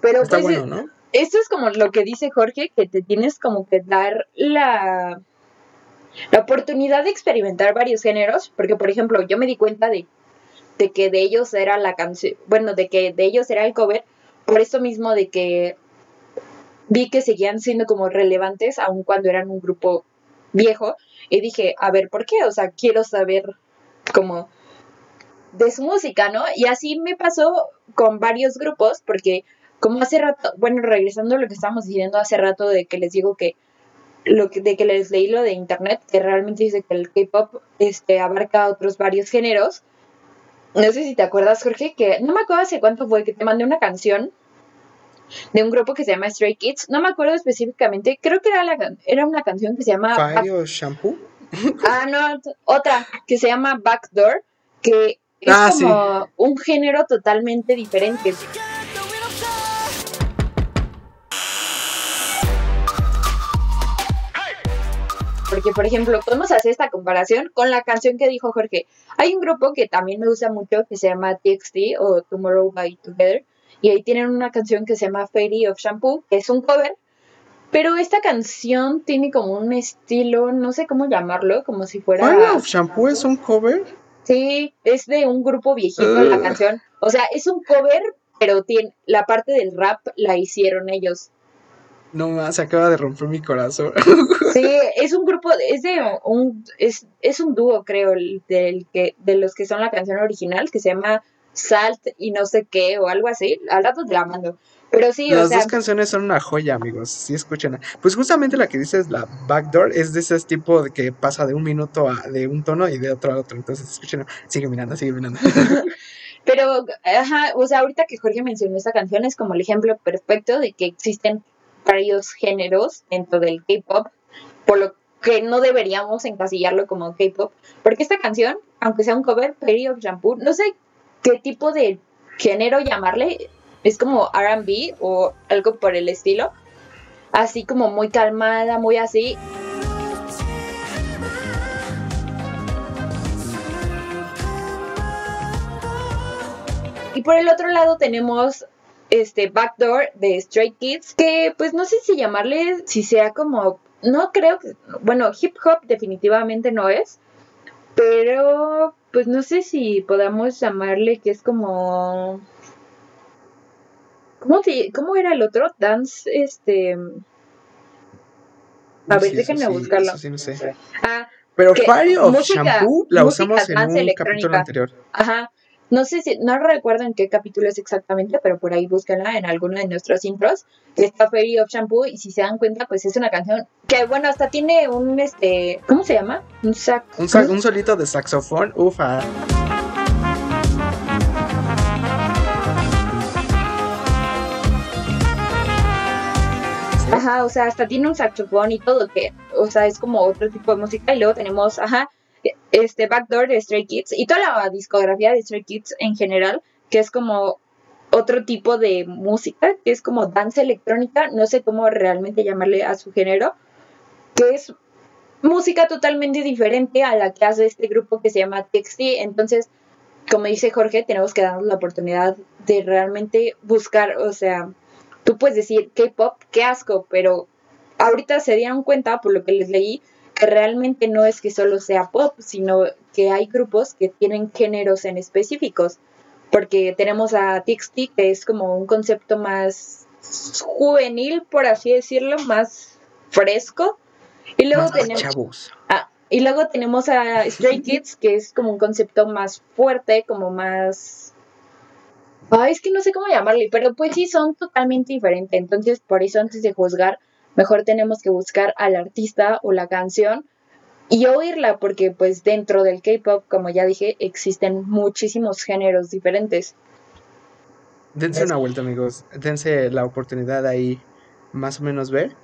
pero Está pues bueno, ¿no? esto es como lo que dice Jorge, que te tienes como que dar la, la oportunidad de experimentar varios géneros, porque por ejemplo yo me di cuenta de, de que de ellos era la canción, bueno, de que de ellos era el cover, por esto mismo de que vi que seguían siendo como relevantes aun cuando eran un grupo viejo, y dije, a ver, ¿por qué? O sea, quiero saber como de su música, ¿no? Y así me pasó con varios grupos, porque como hace rato, bueno, regresando a lo que estábamos diciendo hace rato de que les digo que lo que, de que les leí lo de internet, que realmente dice que el K-pop este, abarca otros varios géneros. No sé si te acuerdas, Jorge, que no me acuerdo hace cuánto fue que te mandé una canción de un grupo que se llama Stray Kids. No me acuerdo específicamente, creo que era, la, era una canción que se llama Fire o shampoo. Ah, no, otra que se llama Backdoor, que es Ah, sí. como un género totalmente diferente. Porque, por ejemplo, podemos hacer esta comparación con la canción que dijo Jorge. Hay un grupo que también me gusta mucho que se llama TXT o Tomorrow by Together. Y ahí tienen una canción que se llama Fairy of Shampoo, que es un cover. Pero esta canción tiene como un estilo, no sé cómo llamarlo, como si fuera... Fire of shampoo es un cover. Sí, es de un grupo viejito la Ugh. canción. O sea, es un cover, pero tiene, la parte del rap la hicieron ellos. No más, se acaba de romper mi corazón. Sí, es un grupo, es de un, es, es un dúo, creo, el del que, de los que son la canción original, que se llama Salt y no sé qué, o algo así. Al rato te la mando. Pero sí, o Las sea, dos canciones son una joya, amigos. Sí, escuchen. Pues justamente la que dices, la backdoor, es de ese tipo de que pasa de un minuto a de un tono y de otro a otro. Entonces, escuchen. Sigue mirando, sigue mirando. Pero, ajá, o sea, ahorita que Jorge mencionó esta canción es como el ejemplo perfecto de que existen varios géneros dentro del K-pop, por lo que no deberíamos encasillarlo como K-pop, porque esta canción, aunque sea un cover, Fairy of Shampoo, no sé qué tipo de género llamarle, es como RB o algo por el estilo, así como muy calmada, muy así, Y por el otro lado tenemos este Backdoor de Stray Kids, que pues no sé si llamarle, si sea como, no creo que, bueno, hip hop definitivamente no es, pero pues no sé si podamos llamarle que es como... ¿Cómo, te- cómo era el otro? Dance, este... A ver, Sí, déjenme sí, buscarlo. sí, no sé. Ah, Pero Fire of música- Shampoo la usamos en un capítulo anterior. Ajá. No sé si, no recuerdo en qué capítulo es exactamente, pero por ahí búsquenla en alguno de nuestros intros. Está Fairy of Shampoo y si se dan cuenta, pues es una canción que, bueno, hasta tiene un, este, ¿cómo se llama? Un sac. Un, sa- un solito de saxofón, ufa. Ajá, o sea, hasta tiene un saxofón y todo, que, o sea, es como otro tipo de música. Y luego tenemos, ajá, este Backdoor de Stray Kids y toda la discografía de Stray Kids en general, que es como otro tipo de música, que es como danza electrónica, no sé cómo realmente llamarle a su género, que es música totalmente diferente a la que hace este grupo que se llama TXT. Entonces, como dice Jorge, tenemos que darnos la oportunidad de realmente buscar, o sea, tú puedes decir K-pop, qué asco, pero ahorita se dieron cuenta, por lo que les leí, que realmente no es que solo sea pop, sino que hay grupos que tienen géneros en específicos. Porque tenemos a TXT, que es como un concepto más juvenil, por así decirlo, más fresco. Y luego Más tenemos. Ah, y luego tenemos a Stray Kids, que es como un concepto más fuerte, como más... Ay, es que no sé cómo llamarle, pero pues sí son totalmente diferentes. Entonces, por eso antes de juzgar Mejor tenemos que buscar al artista o la canción y oírla porque pues dentro del K-pop, como ya dije, existen muchísimos géneros diferentes. Dense una vuelta, amigos. Dense la oportunidad ahí más o menos ver.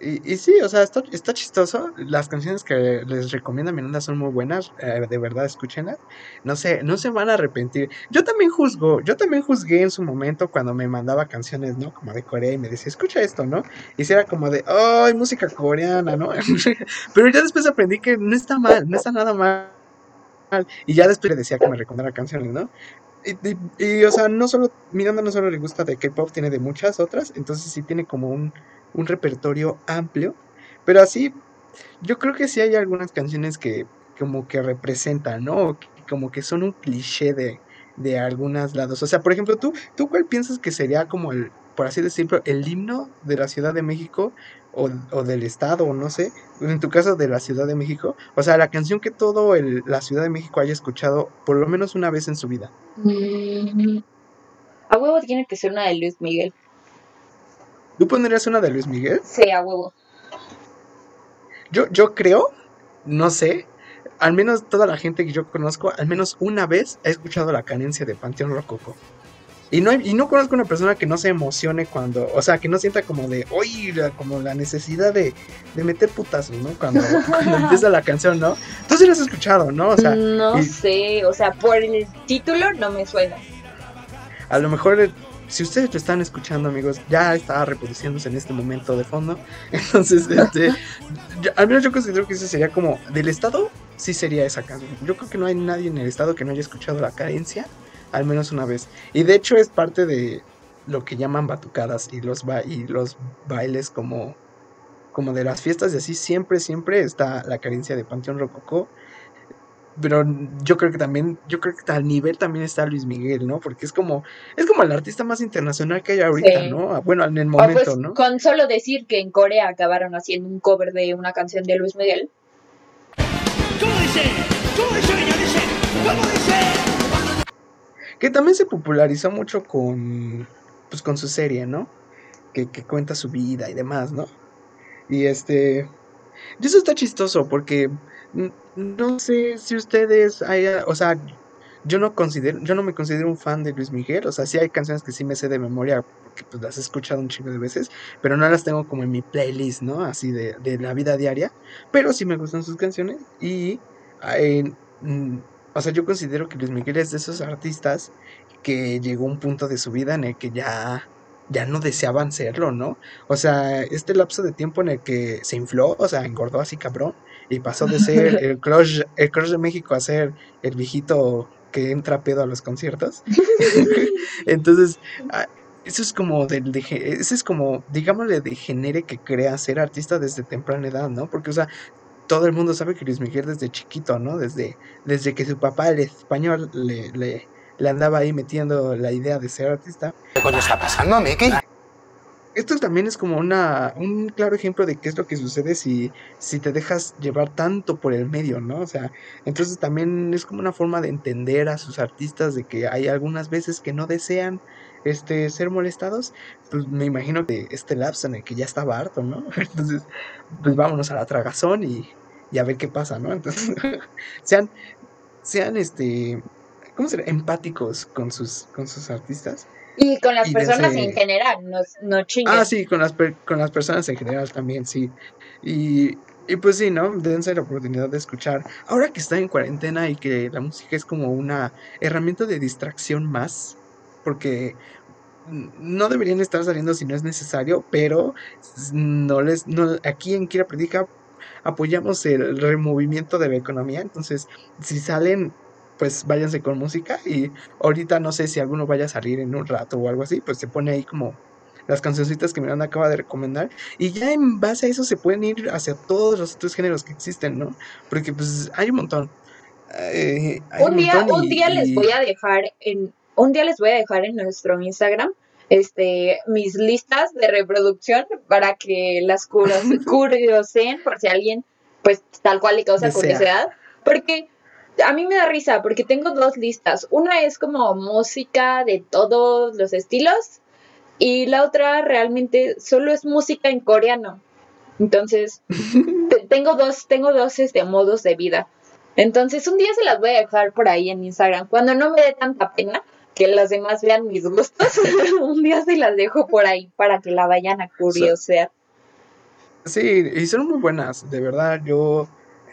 Y, y sí, o sea, está, está chistoso. Las canciones que les recomienda Miranda son muy buenas. eh, de verdad, escúchenlas. No se, no se van a arrepentir. Yo también juzgo, yo también juzgué en su momento cuando me mandaba canciones, ¿no? Como de Corea y me decía, escucha esto, ¿no? Y si era como de, ay, música coreana, ¿no? Pero ya después aprendí que no está mal, no está nada mal. Y ya después le decía que me recomendara canciones, ¿no? Y, o sea, no solo, Miranda no solo le gusta de K-pop, tiene de muchas otras, entonces sí tiene como un, un repertorio amplio, pero así, yo creo que sí hay algunas canciones que como que representan, ¿no? Que- Como que son un cliché de, de algunos lados. O sea, por ejemplo, ¿tú, ¿tú cuál piensas que sería como el, por así decirlo, el himno de la Ciudad de México o, o del Estado, o no sé, en tu caso de la Ciudad de México? O sea, la canción que todo el, la Ciudad de México haya escuchado por lo menos una vez en su vida. Mm, a huevo tiene que ser una de Luis Miguel. ¿Tú pondrías una de Luis Miguel? Sí, a huevo. Yo, yo creo, no sé, al menos toda la gente que yo conozco, al menos una vez ha escuchado la cadencia de Panteón Rococo. Y no, y no conozco una persona que no se emocione cuando, o sea, que no sienta como de, oye, como la necesidad de, de meter putazos, ¿no? Cuando, cuando empieza la canción, ¿no? Tú sí la has escuchado, ¿no? O sea, no y- sé, o sea, por el título no me suena. A lo mejor, eh, si ustedes lo están escuchando, amigos, ya está reproduciéndose en este momento de fondo. Entonces, este, yo- al menos yo considero que ese sería como del Estado, sí sería esa canción. Yo creo que no hay nadie en el Estado que no haya escuchado la cadencia, al menos una vez. Y de hecho es parte de lo que llaman batucadas y los, ba- y los bailes como, como de las fiestas y así, siempre, siempre está la carencia de Panteón Rococó. Pero yo creo que también, yo creo que al nivel también está Luis Miguel, ¿no? Porque es como, es como el artista más internacional que hay ahorita, Sí. ¿no? Bueno, en el O momento, pues ¿no? con solo decir que en Corea acabaron haciendo un cover de una canción de Luis Miguel. ¿Cómo dice? ¿Cómo dice, niña? Dice, ¿cómo dice? Que también se popularizó mucho con, pues con su serie, ¿no? Que, que cuenta su vida y demás, ¿no? Y este, y eso está chistoso porque no sé si ustedes haya, o sea, yo no considero, yo no me considero un fan de Luis Miguel, o sea, sí hay canciones que sí me sé de memoria porque pues las he escuchado un chingo de veces, pero no las tengo como en mi playlist, ¿no? Así de, de la vida diaria, pero sí me gustan sus canciones y, eh, o sea, yo considero que Luis Miguel es de esos artistas que llegó a un punto de su vida en el que ya ya no deseaban serlo, ¿no? O sea, este lapso de tiempo en el que se infló, o sea, engordó así cabrón, y pasó de ser el crush, el crush de México a ser el viejito que entra pedo a los conciertos. Entonces, ah, eso es como del de, eso es como, digámosle, de genere que crea ser artista desde temprana edad, ¿no? Porque, o sea, todo el mundo sabe que Luis Miguel desde chiquito, ¿no? Desde, desde que su papá, el español, le, le, le andaba ahí metiendo la idea de ser artista. ¿Qué coño está pasando, Mickey? Esto también es como una, un claro ejemplo de qué es lo que sucede si, si te dejas llevar tanto por el medio, ¿no? O sea, entonces también es como una forma de entender a sus artistas de que hay algunas veces que no desean este ser molestados. Pues me imagino que este lapso en el que ya estaba harto, ¿no? Entonces, pues vámonos a la tragazón y, y a ver qué pasa, ¿no? Entonces, sean, sean este, ¿cómo se Empáticos con sus, con sus artistas. Y con las Y personas en general, no, no chinguen. Ah, sí, con las, per- con las personas en general también, sí. Y, y pues sí, ¿no? Dense la oportunidad de escuchar. Ahora que están en cuarentena y que la música es como una herramienta de distracción más, porque no deberían estar saliendo si no es necesario, pero no les, no, aquí en Kira Predica apoyamos el removimiento de la economía, entonces si salen, pues váyanse con música y ahorita no sé si alguno vaya a salir en un rato o algo así, pues se pone ahí como las cancioncitas que Miranda acaba de recomendar y ya en base a eso se pueden ir hacia todos los otros géneros que existen, ¿no? Porque pues hay un montón. Eh, hay un día, montón un y- día les voy a dejar en, un día les voy a dejar en nuestro Instagram este mis listas de reproducción para que las curos- curioseen por si alguien pues tal cual le causa Desea. curiosidad porque a mí me da risa porque tengo dos listas una es como música de todos los estilos y la otra realmente solo es música en coreano. Entonces, te- tengo dos, tengo dos este, modos de vida. Entonces, un día se las voy a dejar por ahí en Instagram. Cuando no me dé tanta pena que las demás vean mis gustos, un día se las dejo por ahí para que la vayan a curiosear. Sí, y son muy buenas, de verdad. Yo,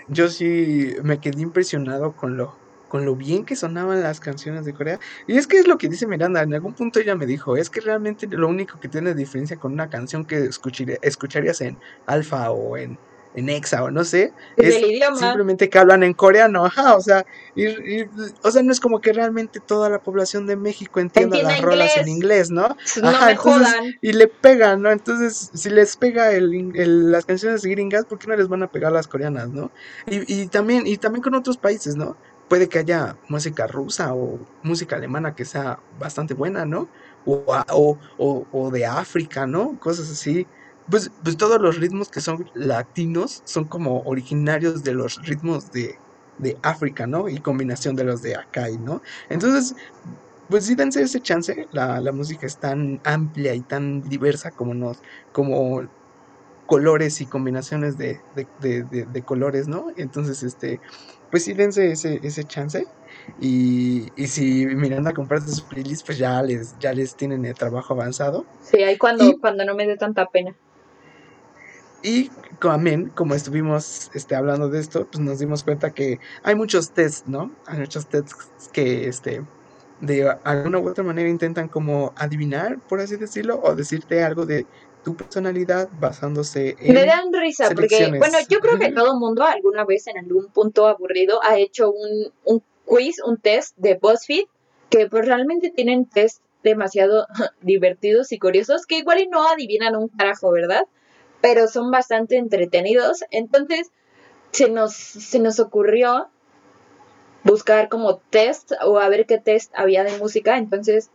yo sí me quedé impresionado con lo, con lo bien que sonaban las canciones de Corea. Y es que es lo que dice Miranda, en algún punto ella me dijo, es que realmente lo único que tiene diferencia con una canción que escucharía- escucharías en Alfa o en, en Exa o no sé, Es es el idioma. simplemente que hablan en coreano, ajá, o sea, y, y- o sea, no es como que realmente toda la población de México entienda las rolas en inglés. ¿no? No Ajá, me entonces, jodan. y le pegan, ¿no? Entonces, si les pega el, el- las canciones gringas, ¿por qué no les van a pegar las coreanas, no? Y, y también, y también con otros países, ¿no? Puede que haya música rusa o música alemana que sea bastante buena, ¿no? O, o, o- o de África, ¿no? Cosas así. Pues, pues todos los ritmos que son latinos son como originarios de los ritmos de, de África, ¿no? Y combinación de los de acá, ¿no? Entonces, pues sí, dense ese chance. La, la música es tan amplia y tan diversa como nos, como colores y combinaciones de, de, de- de- de colores, ¿no? Entonces, este, pues sí, dense ese, ese chance. Y, y si Miranda comparte su playlist, pues ya les, ya les tienen el trabajo avanzado. Sí, ahí cuando, Y- cuando no me dé tanta pena. Y también, como estuvimos este, hablando de esto, pues nos dimos cuenta que hay muchos tests, ¿no? Hay muchos tests que este, de alguna u otra manera intentan como adivinar, por así decirlo, o decirte algo de tu personalidad basándose en... Me dan risa porque, bueno, yo creo que todo mundo alguna vez en algún punto aburrido ha hecho un, un quiz, un test de BuzzFeed, que pues realmente tienen test demasiado divertidos y curiosos, que igual y no adivinan un carajo, ¿verdad? Pero son bastante entretenidos. Entonces, se nos, se nos ocurrió buscar como test o a ver qué test había de música. Entonces,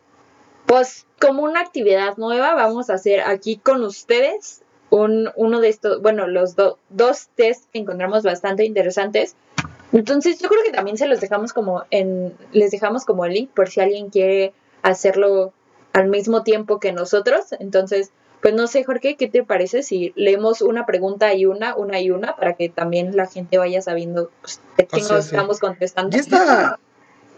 pues como una actividad nueva vamos a hacer aquí con ustedes un, uno de estos, bueno, los do- dos test que encontramos bastante interesantes. Entonces yo creo que también se los dejamos como les dejamos como el link por si alguien quiere hacerlo al mismo tiempo que nosotros. Entonces, pues no sé, Jorge, ¿qué te parece si leemos una pregunta y una, una y una para que también la gente vaya sabiendo pues, qué O sea, chingos sí. estamos contestando? Y esta,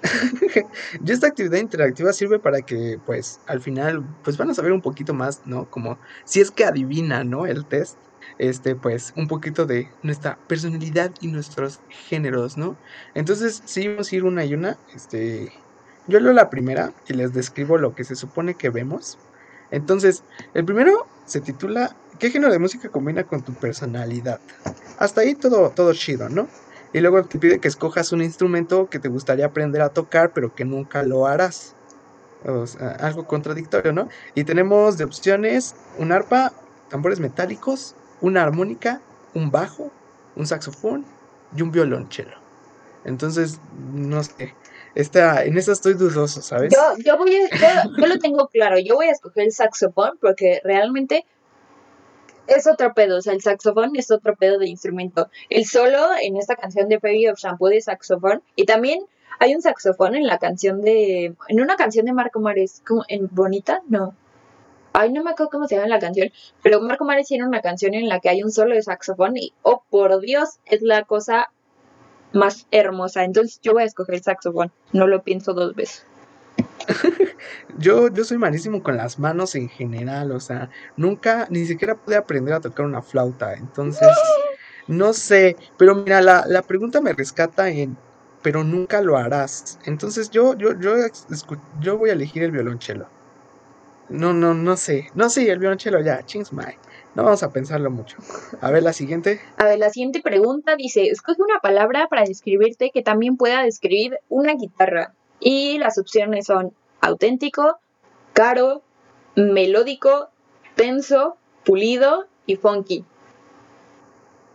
y esta actividad interactiva sirve para que, pues, al final, pues van a saber un poquito más, ¿no? Como si es que adivina, ¿no? El test, este, pues, un poquito de nuestra personalidad y nuestros géneros, ¿no? Entonces, sí, vamos a ir una y una. Este, yo leo la primera y les describo lo que se supone que vemos. Entonces, el primero se titula ¿Qué género de música combina con tu personalidad? Hasta ahí todo, todo chido, ¿no? Y luego te pide que escojas un instrumento que te gustaría aprender a tocar, pero que nunca lo harás. Algo contradictorio, ¿no? Y tenemos de opciones un arpa, tambores metálicos, una armónica, un bajo, un saxofón y un violonchelo. Entonces, no sé. Esta, en esta estoy dudoso, ¿sabes? Yo, yo voy yo, lo tengo claro, yo voy a escoger el saxofón porque realmente es otro pedo, o sea, el saxofón es otro pedo de instrumento. El solo en esta canción de Fairy of Shampoo de saxofón y también hay un saxofón en la canción de, en una canción de Marco Mares, en Bonita, no. Ay, no me acuerdo cómo se llama la canción, pero Marco Mares tiene una canción en la que hay un solo de saxofón y, oh, por Dios, es la cosa más hermosa. Entonces yo voy a escoger el saxofón, no lo pienso dos veces. Yo, yo soy malísimo con las manos en general, o sea, nunca, ni siquiera pude aprender a tocar una flauta, entonces, no sé, pero mira, la, la pregunta me rescata en, pero nunca lo harás, entonces yo, yo, yo, yo voy a elegir el violonchelo. No, no, no sé, no sé, el violonchelo ya, chings my, no vamos a pensarlo mucho. A ver, la siguiente, A ver, la siguiente pregunta dice, escoge una palabra para describirte que también pueda describir una guitarra. Y las opciones son auténtico, caro, melódico, tenso, pulido y funky.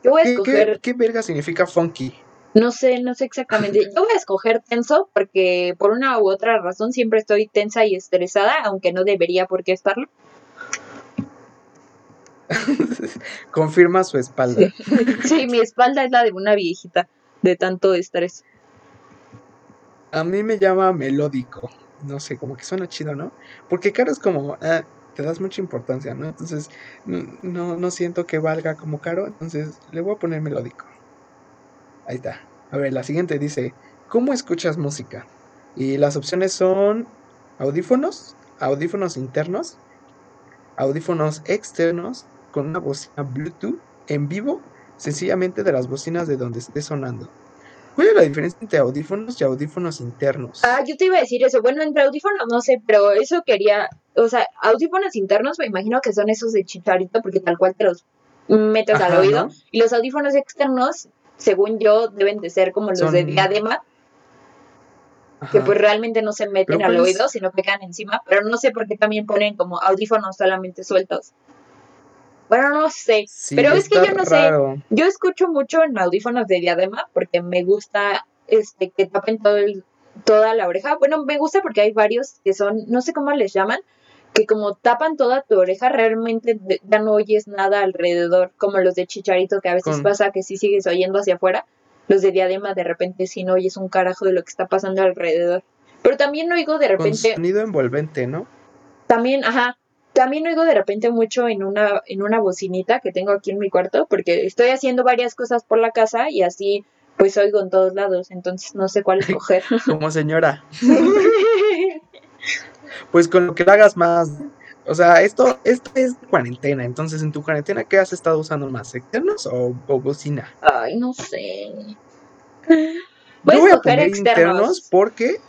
Yo voy a ¿qué, qué, verga significa funky? no sé, no sé exactamente. Yo voy a escoger tenso porque por una u otra razón siempre estoy tensa y estresada, aunque no debería por qué estarlo. Confirma su espalda. Sí, mi espalda es la de una viejita de tanto estrés. A mí me llama melódico. No sé, como que suena chido, ¿no? Porque caro es como, ah, te das mucha importancia, ¿no? Entonces, no, no siento que valga como caro, entonces le voy a poner melódico. Ahí está. A ver, la siguiente dice, ¿cómo escuchas música? Y las opciones son audífonos, audífonos internos, audífonos externos con una bocina Bluetooth en vivo, sencillamente de las bocinas de donde esté sonando. ¿Cuál es la diferencia entre audífonos y audífonos internos? Ah, yo te iba a decir eso. Bueno, entre audífonos no sé, pero eso quería. O sea, audífonos internos me imagino que son esos de chicharito, porque tal cual te los metes al oído. ¿no? Y los audífonos externos, según yo, deben de ser como los de diadema, que pues realmente no se meten Pero al oído, sino que quedan encima. Pero no sé por qué también ponen como audífonos solamente sueltos. Bueno, no sé. Sí, pero es que yo no sé. Yo escucho mucho en audífonos de diadema porque me gusta este que tapen todo el, toda la oreja. Bueno, me gusta porque hay varios que son, no sé cómo les llaman, que como tapan toda tu oreja, realmente ya no oyes nada alrededor, como los de chicharito que a veces Con- pasa que sí sigues oyendo hacia afuera. Los de diadema de repente sí no oyes un carajo de lo que está pasando alrededor. Pero también oigo de Con repente sonido envolvente, ¿no? también, ajá, también oigo de repente mucho en una, en una bocinita que tengo aquí en mi cuarto, porque estoy haciendo varias cosas por la casa y así pues oigo en todos lados, entonces no sé cuál escoger. Como señora. Pues con lo que hagas más. O sea, esto, esto es cuarentena. Entonces, en tu cuarentena, ¿qué has estado usando más? ¿Externos o, o bocina? Ay, no sé. Voy Yo voy a poner externos. internos porque.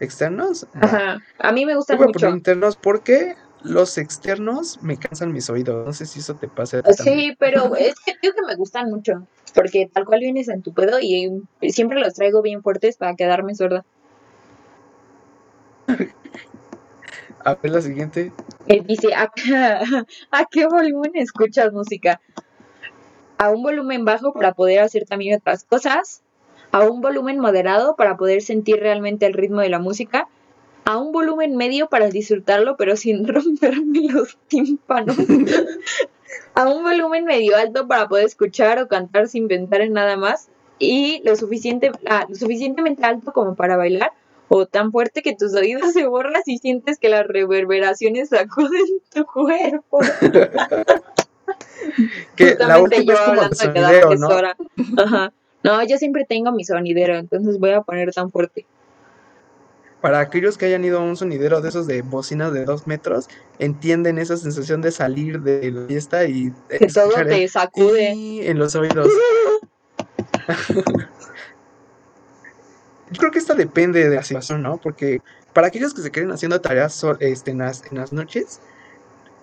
¿Externos? Ajá, a mí me Yo gustan a mucho. poner internos porque los externos me cansan mis oídos. No sé si eso te pasa también. Sí, pero es que digo que me gustan mucho, porque tal cual vienes en tu pedo y siempre los traigo bien fuertes para quedarme sorda. A ver la siguiente. Él dice, ¿a, ¿a qué volumen escuchas música? A un volumen bajo para poder hacer también otras cosas, a un volumen moderado para poder sentir realmente el ritmo de la música, a un volumen medio para disfrutarlo pero sin romperme los tímpanos, a un volumen medio alto para poder escuchar o cantar sin pensar en nada más y lo, suficiente, ah, lo suficientemente alto como para bailar o tan fuerte que tus oídos se borran y sientes que las reverberaciones sacuden tu cuerpo. Que la última yo es como de hablando de. Ajá. No, yo siempre tengo mi sonidero, entonces voy a poner tan fuerte. Para aquellos que hayan ido a un sonidero de esos de bocinas de dos metros, entienden esa sensación de salir de la fiesta y Que todo te sacude. en los oídos. Yo creo que esta depende de la situación, ¿no? Porque para aquellos que se queden haciendo tareas este, en, las, en las noches,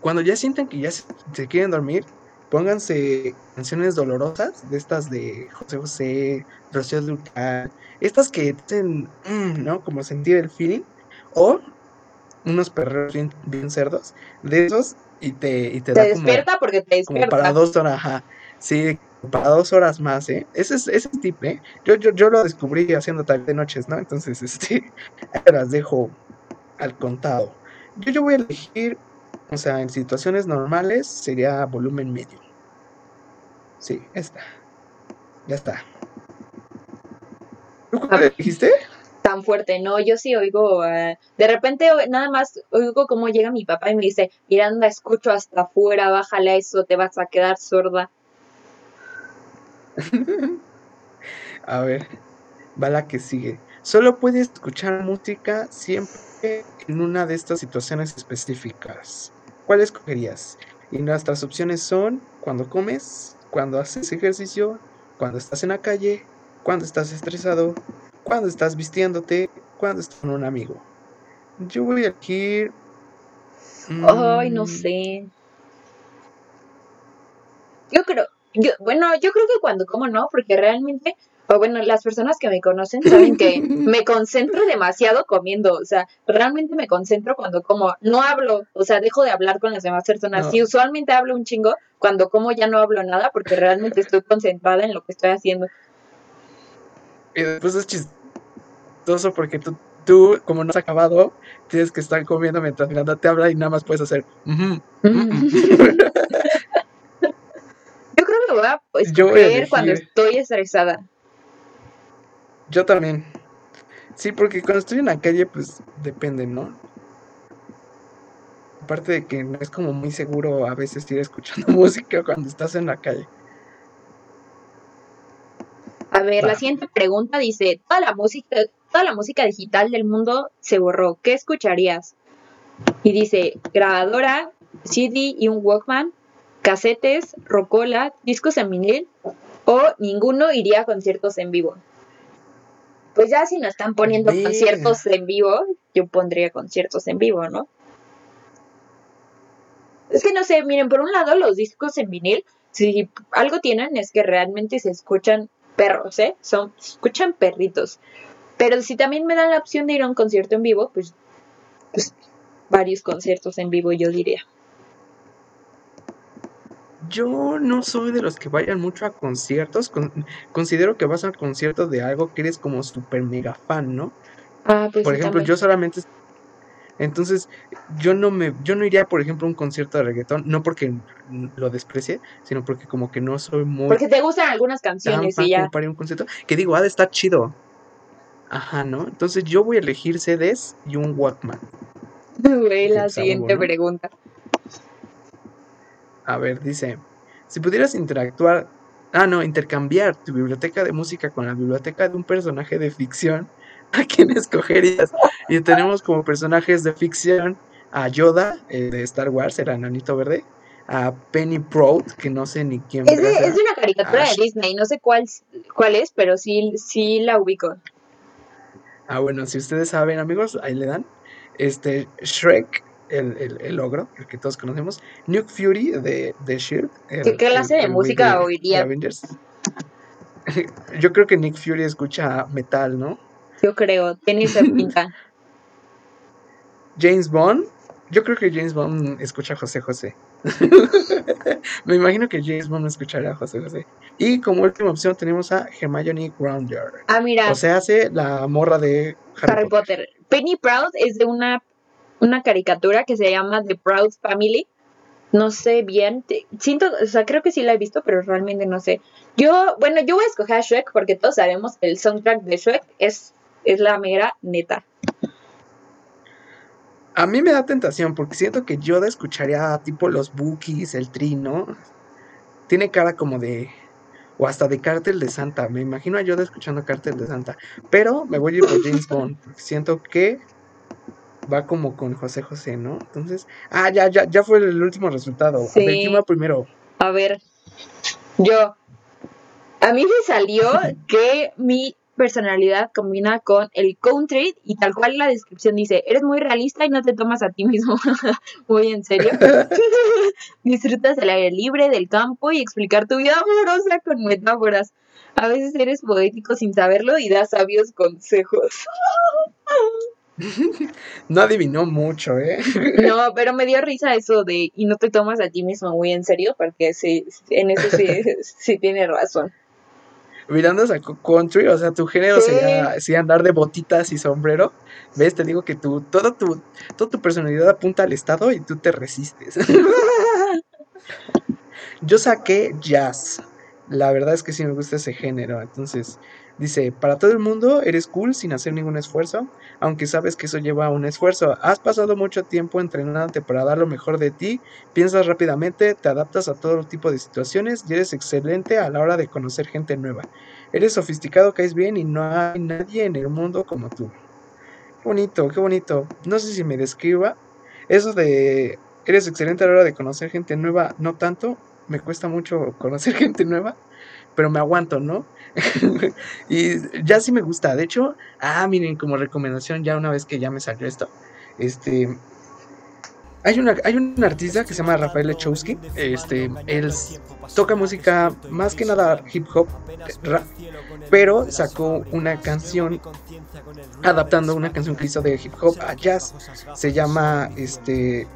cuando ya sienten que ya se, se quieren dormir, pónganse canciones dolorosas, de estas de José José, Rocío Dúrcal, estas que hacen, mm, ¿no? Como sentir el feeling, o unos perreos bien, bien cerdos, de esos, y te, y te, Te da como, despierta porque te como para despierta. dos horas, ajá. Sí, para dos horas más, ¿eh? Ese es, ese es tip, ¿eh? Yo, yo, yo lo descubrí haciendo tal de noches, ¿no? Entonces, este, las dejo al contado. Yo, yo voy a elegir, o sea, en situaciones normales sería volumen medio. Sí, esta. Ya está. ¿Tú cuál Ah. dijiste? Tan fuerte, no, yo sí oigo, eh, de repente nada más oigo cómo llega mi papá y me dice, Miranda, escucho hasta afuera, bájale a eso, te vas a quedar sorda. A ver, va la que sigue. Solo puedes escuchar música siempre en una de estas situaciones específicas. ¿Cuál escogerías? Y nuestras opciones son cuando comes, cuando haces ejercicio, cuando estás en la calle, cuando estás estresado, cuando estás vistiéndote, cuando estás con un amigo. Yo voy a elegir... Ay, no mm, sé. Yo creo, yo, bueno, yo creo que cuando como no, porque realmente, o bueno, las personas que me conocen saben que me concentro demasiado comiendo, o sea, realmente me concentro cuando como, no hablo, o sea, dejo de hablar con las demás personas. No. Sí, usualmente hablo un chingo, cuando como ya no hablo nada porque realmente estoy concentrada en lo que estoy haciendo. Y después es chistoso porque tú, tú, como no has acabado, tienes que estar comiendo mientras Miranda te habla y nada más puedes hacer. "Ujú, Yo creo que voy a pues, Yo voy a escoger cuando elegir- estoy estresada. Yo también. Sí, porque cuando estoy en la calle, pues depende, ¿no? Aparte de que no es como muy seguro a veces ir escuchando música cuando estás en la calle. A ver, la Va. siguiente pregunta dice, toda la música, toda la música digital del mundo se borró. ¿Qué escucharías? Y dice, grabadora, CD y un Walkman, casetes, rocola, discos en vinil o ninguno iría a conciertos en vivo. Pues ya si no están poniendo conciertos en vivo, yo pondría conciertos en vivo, ¿no? Es que no sé, miren, por un lado los discos en vinil, si algo tienen es que realmente se escuchan perros, ¿eh? Son, se escuchan perritos. Pero si también me dan la opción de ir a un concierto en vivo, pues, pues varios conciertos en vivo yo diría. Yo no soy de los que vayan mucho a conciertos. con- considero que vas a conciertos de algo que eres como súper mega fan, ¿no? Ah, pues Por sí, ejemplo, también. yo solamente. Entonces, yo no me, yo no iría, por ejemplo, a un concierto de reggaetón, no porque lo desprecie, sino porque como que no soy muy Porque te gustan algunas canciones y ya. para ir a un concierto. Que digo, ah, está chido. Ajá, ¿no? Entonces yo voy a elegir CDs y un Walkman. Güey, la siguiente pregunta. A ver, dice, si pudieras interactuar, ah, no, intercambiar tu biblioteca de música con la biblioteca de un personaje de ficción, ¿a quién escogerías? Y tenemos como personajes de ficción a Yoda, eh, de Star Wars, el ananito verde, a Penny Proud, que no sé ni quién Es de, es una caricatura Ah, de Disney, no sé cuál, cuál es, pero sí, sí la ubico. Ah, bueno, si ustedes saben, amigos, ahí le dan. Este, Shrek, el, el, el ogro, el que todos conocemos. Nuke Fury de, de Shield. el- ¿Qué clase de música de- de oiría? Avengers. Yo creo que Nick Fury escucha metal, ¿no? Yo creo, tiene esa pinta. James Bond. Yo creo que James Bond escucha a José José. Me imagino que James Bond escuchará a José José. Y como última opción tenemos a Hermione Granger. Ah, mira, O sea, hace la morra de Harry, Harry Potter. Potter. Penny Proud es de una, una caricatura que se llama The Proud Family. No sé bien, siento, o sea, creo que sí la he visto, pero realmente no sé. Yo, bueno, yo voy a escoger a Shrek porque todos sabemos que el soundtrack de Shrek es, es la mera neta. A mí me da tentación porque siento que Yoda escucharía tipo los Bookies, el Tri, ¿no? Tiene cara como de. O hasta de Cártel de Santa. Me imagino a Yoda escuchando Cártel de Santa. Pero me voy a ir por James Bond. Siento que va como con José José, ¿no? Entonces. Ah, ya, ya, ya fue el último resultado. A ver. ¿quién va primero? A ver, yo. A mí me salió que mi personalidad combina con el country y tal cual la descripción dice, eres muy realista y no te tomas a ti mismo muy en serio. Disfrutas del aire libre, del campo y explicar tu vida amorosa con metáforas. A veces eres poético sin saberlo y das sabios consejos. No adivinó mucho, ¿eh? No, pero me dio risa eso de y no te tomas a ti mismo muy en serio porque sí, en eso sí, sí tiene razón. Mirando sacó country, o sea, tu género Sí. sería, sería andar de botitas y sombrero. ¿Ves? Te digo que tu, todo tu, toda tu personalidad apunta al estado y tú te resistes. Yo saqué jazz. La verdad es que sí me gusta ese género. Entonces, dice, para todo el mundo eres cool sin hacer ningún esfuerzo, aunque sabes que eso lleva un esfuerzo. Has pasado mucho tiempo entrenándote para dar lo mejor de ti, piensas rápidamente, te adaptas a todo tipo de situaciones y eres excelente a la hora de conocer gente nueva. Eres sofisticado, caes bien y no hay nadie en el mundo como tú. Qué bonito, qué bonito. No sé si me describa. Eso de eres excelente a la hora de conocer gente nueva, no tanto. Me cuesta mucho conocer gente nueva, pero me aguanto, ¿no? y ya sí me gusta. De hecho, ah, miren, como recomendación, ya una vez que ya me salió esto, este. Hay, una, hay un artista que se llama Rafael Lechowski. Este, él toca música más que nada hip hop, rap, pero sacó una canción adaptando una canción que hizo de hip hop a jazz. Se llama este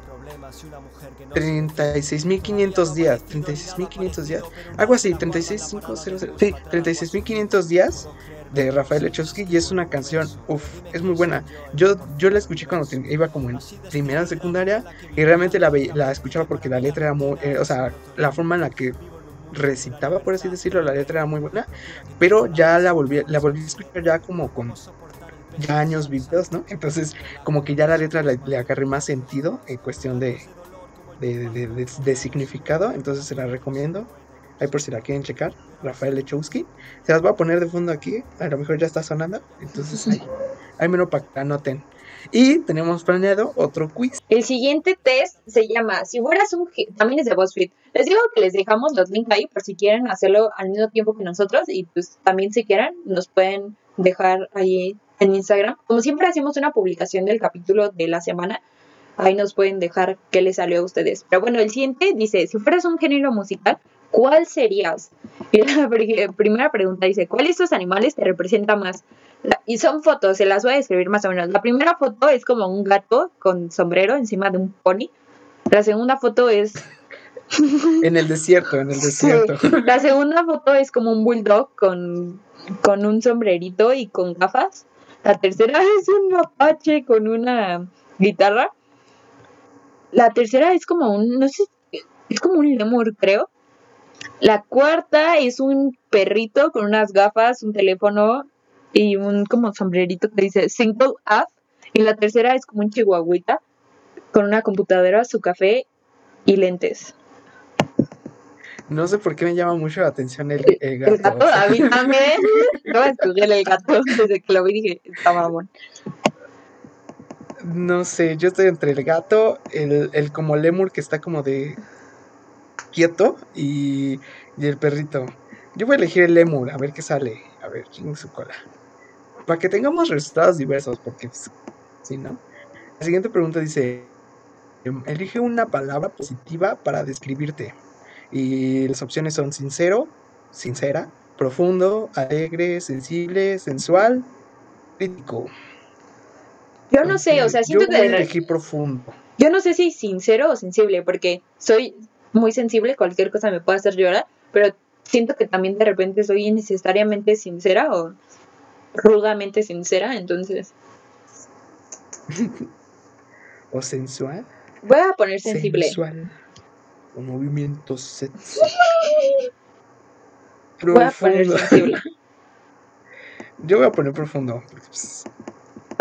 36.500 días, 36.500 días, algo así, 36.500, sí, 36.500 días de Rafael Lechowski y es una canción, uff, es muy buena. Yo, yo la escuché cuando iba como en primera secundaria y realmente la, la escuchaba porque la letra era muy, eh, o sea, la forma en la que recitaba, por así decirlo, la letra era muy buena, pero ya la volví, la volví a escuchar ya como con ya años vividos, ¿no? Entonces, como que ya la letra le, le agarré más sentido en cuestión de, de, de- de- de significado, entonces se la recomiendo. Ahí por si la quieren checar, Rafael Lechowski. Se las voy a poner de fondo aquí, a lo mejor ya está sonando, entonces ahí, ahí me lo para que anoten. Y tenemos planeado otro quiz. El siguiente test se llama Si fueras un... ge- También es de BuzzFeed. Les digo que les dejamos los links ahí por si quieren hacerlo al mismo tiempo que nosotros y pues también si quieren nos pueden dejar ahí en Instagram. Como siempre hacemos una publicación del capítulo de la semana. Ahí nos pueden dejar qué les salió a ustedes. Pero bueno, el siguiente dice, si fueras un género musical, ¿cuál serías? Y la pri- primera pregunta dice, ¿cuál de estos animales te representa más? La- y son fotos, se las voy a describir más o menos. La primera foto es como un gato con sombrero encima de un pony. La segunda foto es En el desierto, en el desierto. la segunda foto es como un bulldog con, con un sombrerito y con gafas. La tercera es un mapache con una guitarra. La tercera es como un, no sé, es como un lemur, creo. La cuarta es un perrito con unas gafas, un teléfono y un como sombrerito que dice single up. Y la tercera es como un chihuahuita con una computadora, su café y lentes. No sé por qué me llama mucho la atención el, el gato. El gato, a mí también. Yo voy a escoger el gato desde que lo vi dije, está mamón. No sé, yo estoy entre el gato, el, el como lemur que está como de quieto y, y el perrito. Yo voy a elegir el lemur, a ver qué sale. A ver, en su cola. Para que tengamos resultados diversos, porque pues, si no. La siguiente pregunta dice, em, elige una palabra positiva para describirte. Y las opciones son sincero, sincera, profundo, alegre, sensible, sensual, crítico. Yo no sé, o sea, siento yo que elegir profundo. yo no sé si sincero o sensible, porque soy muy sensible, cualquier cosa me puede hacer llorar, pero siento que también de repente soy innecesariamente sincera o rudamente sincera, entonces O sensual. voy a poner sensible. Sensual. O movimiento sexy. Voy a poner Profundo. sensible. Yo voy a poner profundo. porque, pues,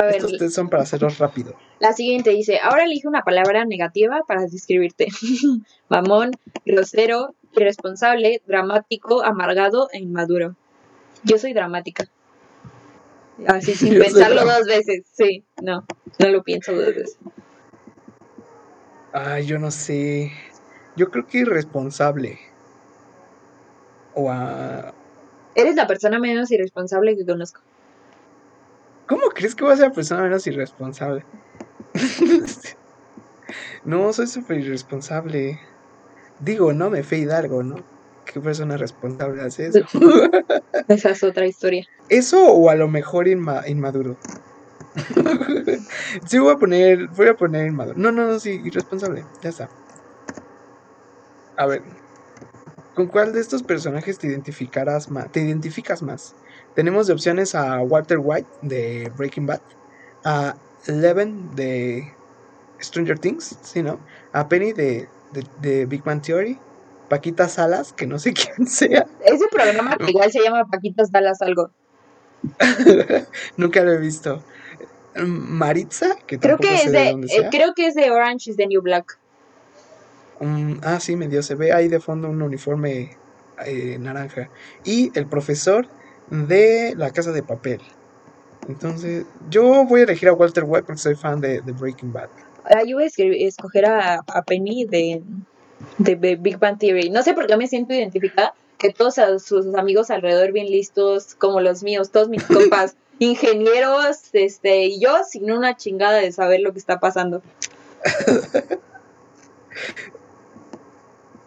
A ver, estos test son para hacerlos rápido. la siguiente dice, ahora elige una palabra negativa para describirte. Mamón, grosero, irresponsable, dramático, amargado e inmaduro. Yo soy dramática. Así sin Yo soy pensarlo dos veces. Sí, no, no lo pienso dos veces. Ay, yo no sé. Yo creo que irresponsable. O a... Eres la persona menos irresponsable que conozco. ¿Cómo crees que voy a ser la persona menos irresponsable? no, soy súper irresponsable. Digo, no me fe Hidalgo, ¿no? ¿Qué persona responsable hace eso? Esa es otra historia. ¿Eso o a lo mejor inma- inmaduro? sí, voy a poner, voy a poner inmaduro. No, no, no, sí, irresponsable. Ya está. A ver, ¿con cuál de estos personajes te identificarás más? ¿Te identificas más? Tenemos de opciones a Walter White de Breaking Bad, a Eleven de Stranger Things, ¿sí, no? A Penny de, de, de Big Bang Theory, Paquita Salas, que no sé quién sea, Ese programa que igual se llama Paquitas Dalas algo. Nunca lo he visto. Maritza, que Creo que sé es de, de, eh, creo que es de Orange is the New Black. Mm, ah, sí, medio se ve ahí de fondo un uniforme eh, naranja. Y el profesor de La Casa de Papel. Entonces, yo voy a elegir a Walter White porque soy fan de, de Breaking Bad. Ah, yo voy a escoger a, a Penny de, de, de Big Bang Theory. No sé por qué me siento identificada, que todos a sus amigos alrededor bien listos, como los míos, todos mis compas, ingenieros, este, y yo sin una chingada de saber lo que está pasando.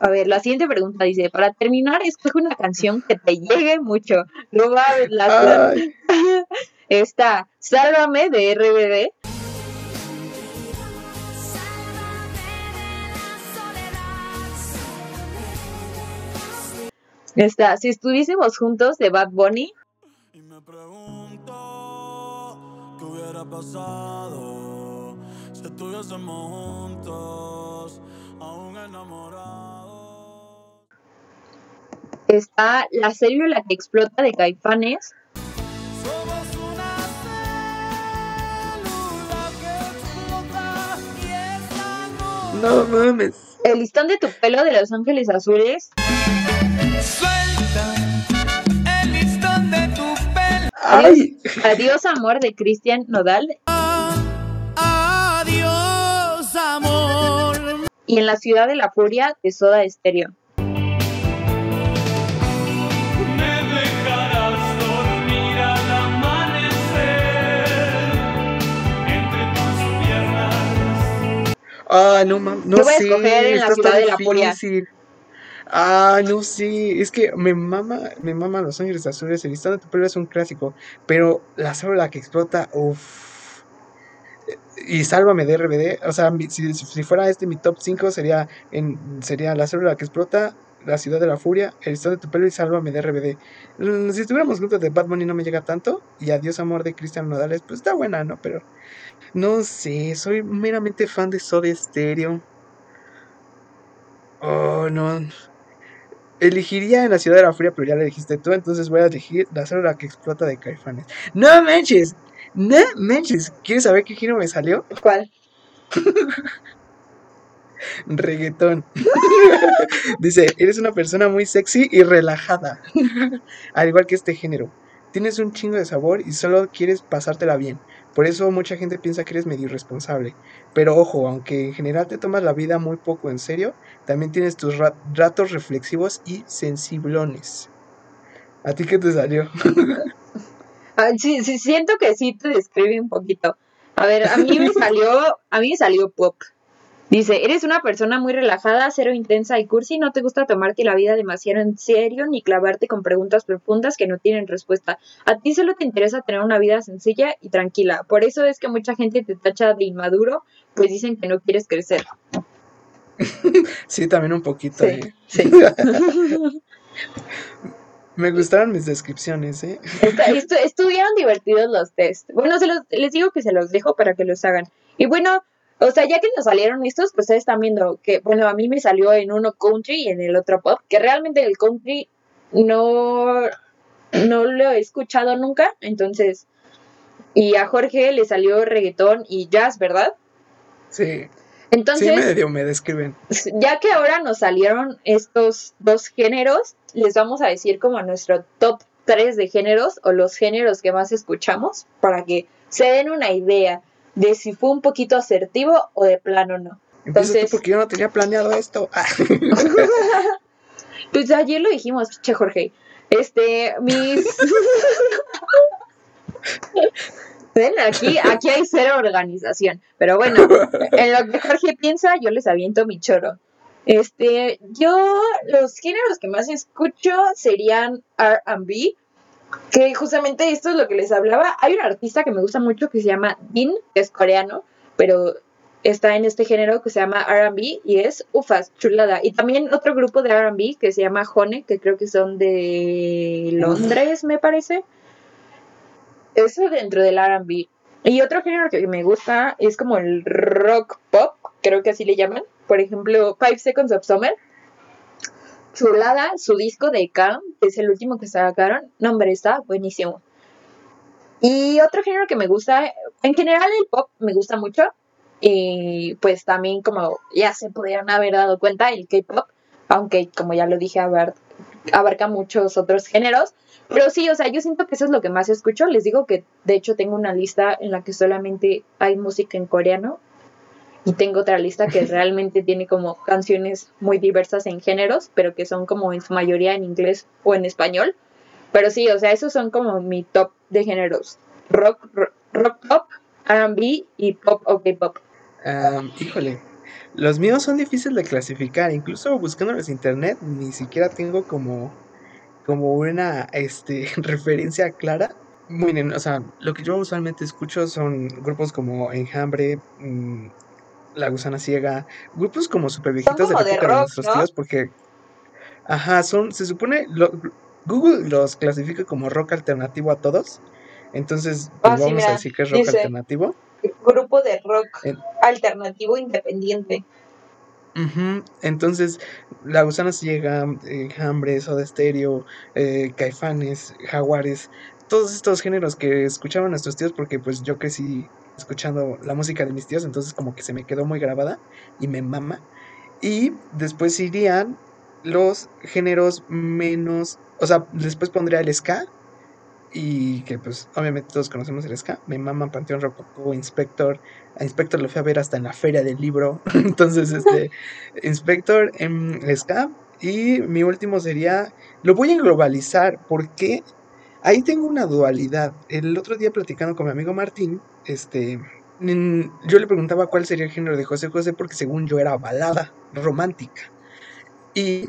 A ver, la siguiente pregunta dice, para terminar, escoge una canción que te llegue mucho. No va a ver la Está Sálvame de RBD. Está Si estuviésemos juntos de Bad Bunny. Y me pregunto qué hubiera pasado si estuviésemos juntos, aún enamorados está La célula que explota de Caifanes. No mames. El listón de tu pelo de Los Ángeles Azules. Suelta el listón de tu pelo. Ay. Adiós, amor de Cristian Nodal. Adiós amor. Y en la ciudad de la furia de Soda Estéreo. Ah, no mames, no Yo voy a sé. escoger en la está ciudad tan de la furia. difícil. Ah, no sé, es que me mama, me mama Los Ángeles Azules, el listón de tu pelo es un clásico, pero la célula que explota, uff. Y Sálvame de RBD, o sea, mi- si, si fuera este mi top 5 sería en sería La célula que explota, La ciudad de la furia, El listón de tu pelo y Sálvame de RBD. Mm, Si estuviéramos juntos de Bad Bunny no me llega tanto y Adiós amor de Cristian Nodales, pues está buena, ¿no? Pero no sé, soy meramente fan de Soda Stereo. Oh, no. Elegiría en la ciudad de la furia, pero ya la dijiste tú, entonces voy a elegir la célula que explota de Caifanes. ¡No manches! ¡No manches! ¿Quieres saber qué giro me salió? ¿Cuál? Reggaetón. Dice, eres una persona muy sexy y relajada. Al igual que este género. Tienes un chingo de sabor y solo quieres pasártela bien. Por eso mucha gente piensa que eres medio irresponsable. Pero ojo, aunque en general te tomas la vida muy poco en serio, también tienes tus ra- ratos reflexivos y sensiblones. ¿A ti qué te salió? Ah, sí, sí, siento que sí te describe un poquito. A ver, a mí me salió, a mí me salió pop. Dice, eres una persona muy relajada, cero intensa y cursi, no te gusta tomarte la vida demasiado en serio ni clavarte con preguntas profundas que no tienen respuesta. A ti solo te interesa tener una vida sencilla y tranquila. Por eso es que mucha gente te tacha de inmaduro, pues dicen que no quieres crecer. Sí, también un poquito. Sí, ¿eh? sí. Me gustaron mis descripciones, ¿eh? Estuvieron divertidos los test. Bueno, se los, les digo que se los dejo para que los hagan. Y bueno, o sea, ya que nos salieron estos, pues ustedes están viendo que, bueno, a mí me salió en uno country y en el otro pop, que realmente el country no, no lo he escuchado nunca, entonces, y a Jorge le salió reggaetón y jazz, ¿verdad? Sí. Entonces, sí, medio me describen. ya que ahora nos salieron estos dos géneros, les vamos a decir como nuestro top 3 de géneros o los géneros que más escuchamos para que se den una idea de si fue un poquito asertivo o de plano no. Entonces- porque yo no tenía planeado esto. Pues ayer lo dijimos, che Jorge. Este, mis... Ven, aquí, aquí hay cero organización. Pero bueno, en lo que Jorge piensa, yo les aviento mi choro. Este, yo, los géneros que más escucho serían RB, que justamente esto es lo que les hablaba. Hay un artista que me gusta mucho que se llama Din, que es coreano, pero está en este género que se llama RB y es ufas, chulada. Y también otro grupo de RB que se llama Hone, que creo que son de Londres, me parece. Eso dentro del RB. Y otro género que me gusta es como el rock pop, creo que así le llaman. Por ejemplo, Five Seconds of Summer. Chulada, su disco de Calm, es el último que sacaron. No, hombre, está buenísimo. Y otro género que me gusta, en general el pop me gusta mucho. Y pues también como ya se podrían haber dado cuenta, el K-pop, aunque como ya lo dije, abar- abarca muchos otros géneros. Pero sí, o sea, yo siento que eso es lo que más escucho. Les digo que de hecho tengo una lista en la que solamente hay música en coreano. Y tengo otra lista que realmente tiene como canciones muy diversas en géneros, pero que son como en su mayoría en inglés o en español. Pero sí, o sea, esos son como mi top de géneros. Rock, rock, rock pop, R&B y pop o K-pop. Am, híjole, los míos son difíciles de clasificar. Incluso buscándolos en internet, ni siquiera tengo como, como una este, referencia clara. Miren, o sea, lo que yo usualmente escucho son grupos como Enjambre, mm, La Gusana Ciega, grupos como super viejitos de la de época de rock, nuestros ¿no? tíos, porque, ajá, son, se supone, lo- Google los clasifica como rock alternativo a todos. Entonces, pues Ah, sí, vamos a decir que es rock dice- alternativo. Grupo de rock alternativo independiente. Ujú, Entonces, La Gusana Ciega, eh, Hambre, Soda Stereo, eh, Caifanes, Jaguares, todos estos géneros que escuchaban nuestros tíos, porque pues yo crecí escuchando la música de mis tíos, entonces como que se me quedó muy grabada y me mama. Y después irían los géneros menos, o sea, después pondría el ska y que pues obviamente todos conocemos el ska, me mama Panteón Rococó, Inspector, a Inspector lo fui a ver hasta en la feria del libro, entonces este, Inspector en ska. Y mi último sería, lo voy a globalizar. Porque ahí tengo una dualidad, el otro día platicando con mi amigo Martín, este, yo le preguntaba cuál sería el género de José José porque según yo era balada romántica. Y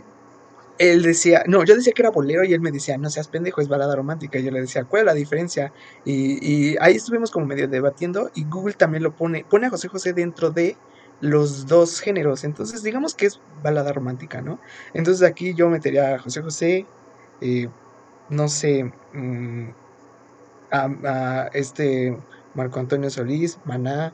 él decía, no, yo decía que era bolero y él me decía, no seas pendejo, es balada romántica. Y yo le decía, ¿cuál es la diferencia? Y, y ahí estuvimos como medio debatiendo y Google también lo pone, pone a José José dentro de los dos géneros. Entonces, digamos que es balada romántica, ¿no? Entonces aquí yo metería a José José, eh, no sé, mm, a, este Marco Antonio Solís, Maná,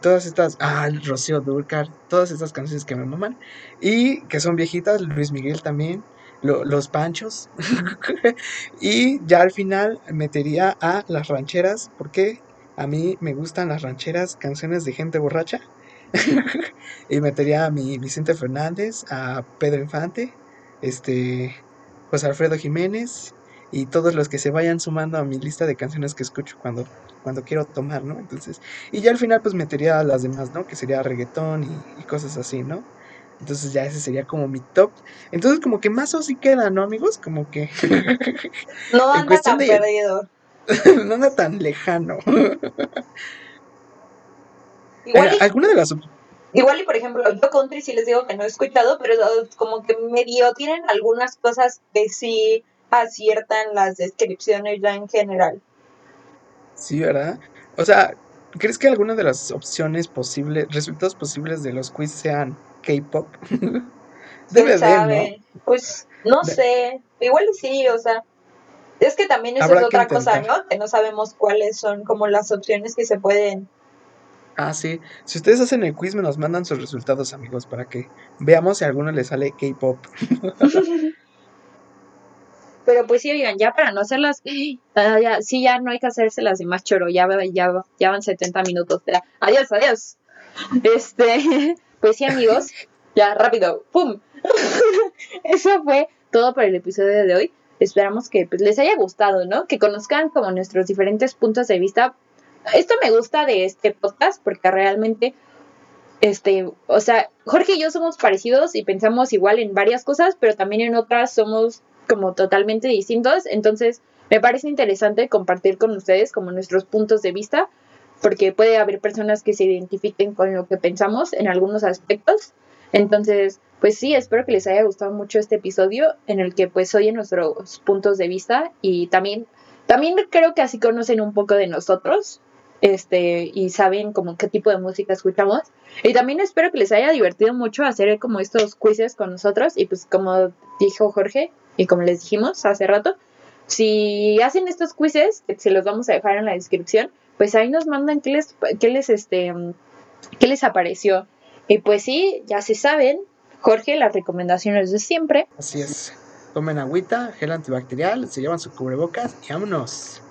todas estas, ah, Rocío Durcar, todas estas canciones que me maman y que son viejitas, Luis Miguel también, lo- los Panchos y ya al final metería a las rancheras porque a mí me gustan las rancheras, canciones de gente borracha y metería a mi Vicente Fernández, a Pedro Infante, este, José Alfredo Jiménez y todos los que se vayan sumando a mi lista de canciones que escucho cuando, cuando quiero tomar, ¿no? Entonces, y ya al final pues metería a las demás, ¿no? Que sería reggaetón y, y cosas así, ¿no? Entonces ya ese sería como mi top. Entonces como que más o sí queda, ¿no, amigos? Como que No anda tan de- perdido. no anda tan lejano. Igual y, ¿Alguna de las igual y, por ejemplo, yo country sí les digo que no he escuchado, pero como que medio tienen algunas cosas que sí aciertan las descripciones ya en general. Sí, ¿verdad? O sea, ¿crees que alguna de las opciones posibles, resultados posibles de los quiz sean K-pop? ¿Quién Debe de, ¿no? Pues no De- sé, igual sí, o sea, es que también eso Habrá es otra cosa. ¿no? Que no sabemos cuáles son como las opciones que se pueden. Ah, sí. Si ustedes hacen el quiz, me nos mandan sus resultados, amigos, para que veamos si a alguno le sale K-pop. Pero pues sí, oigan, ya para no hacerlas, ah, ya, sí, ya no hay que hacérselas de más choro, ya, ya, ya van 70 minutos, ya. adiós, adiós. Este, pues sí, amigos, ya rápido, ¡pum! Eso fue todo por el episodio de hoy. Esperamos que pues, les haya gustado, ¿no? Que conozcan como nuestros diferentes puntos de vista. Esto me gusta de este podcast porque realmente, este, o sea, Jorge y yo somos parecidos y pensamos igual en varias cosas, pero también en otras somos como totalmente distintos. Entonces, me parece interesante compartir con ustedes como nuestros puntos de vista, porque puede haber personas que se identifiquen con lo que pensamos en algunos aspectos. Entonces, pues sí, espero que les haya gustado mucho este episodio en el que pues oyen nuestros puntos de vista y también, también creo que así conocen un poco de nosotros este y saben como qué tipo de música escuchamos y también espero que les haya divertido mucho hacer como estos quizzes con nosotros y pues como dijo Jorge y como les dijimos hace rato si hacen estos quizzes que se los vamos a dejar en la descripción pues ahí nos mandan qué les qué les este qué les apareció y pues sí ya se saben Jorge las recomendaciones de siempre Así es. Tomen agüita, gel antibacterial, se llevan su cubrebocas y vámonos.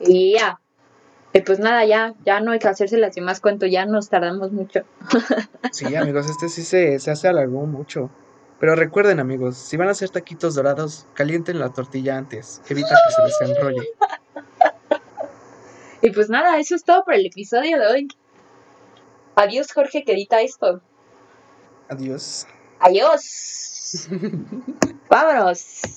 y ya y pues nada ya ya no hay que hacerse las demás cuento ya nos tardamos mucho Sí, amigos, este sí se, se hace alargó mucho. Pero recuerden, amigos, si van a hacer taquitos dorados, calienten la tortilla antes. Evita que se les enrolle. Y pues nada, eso es todo por el episodio de hoy. Adiós, Jorge, que edita esto. Adiós. Adiós. Vámonos.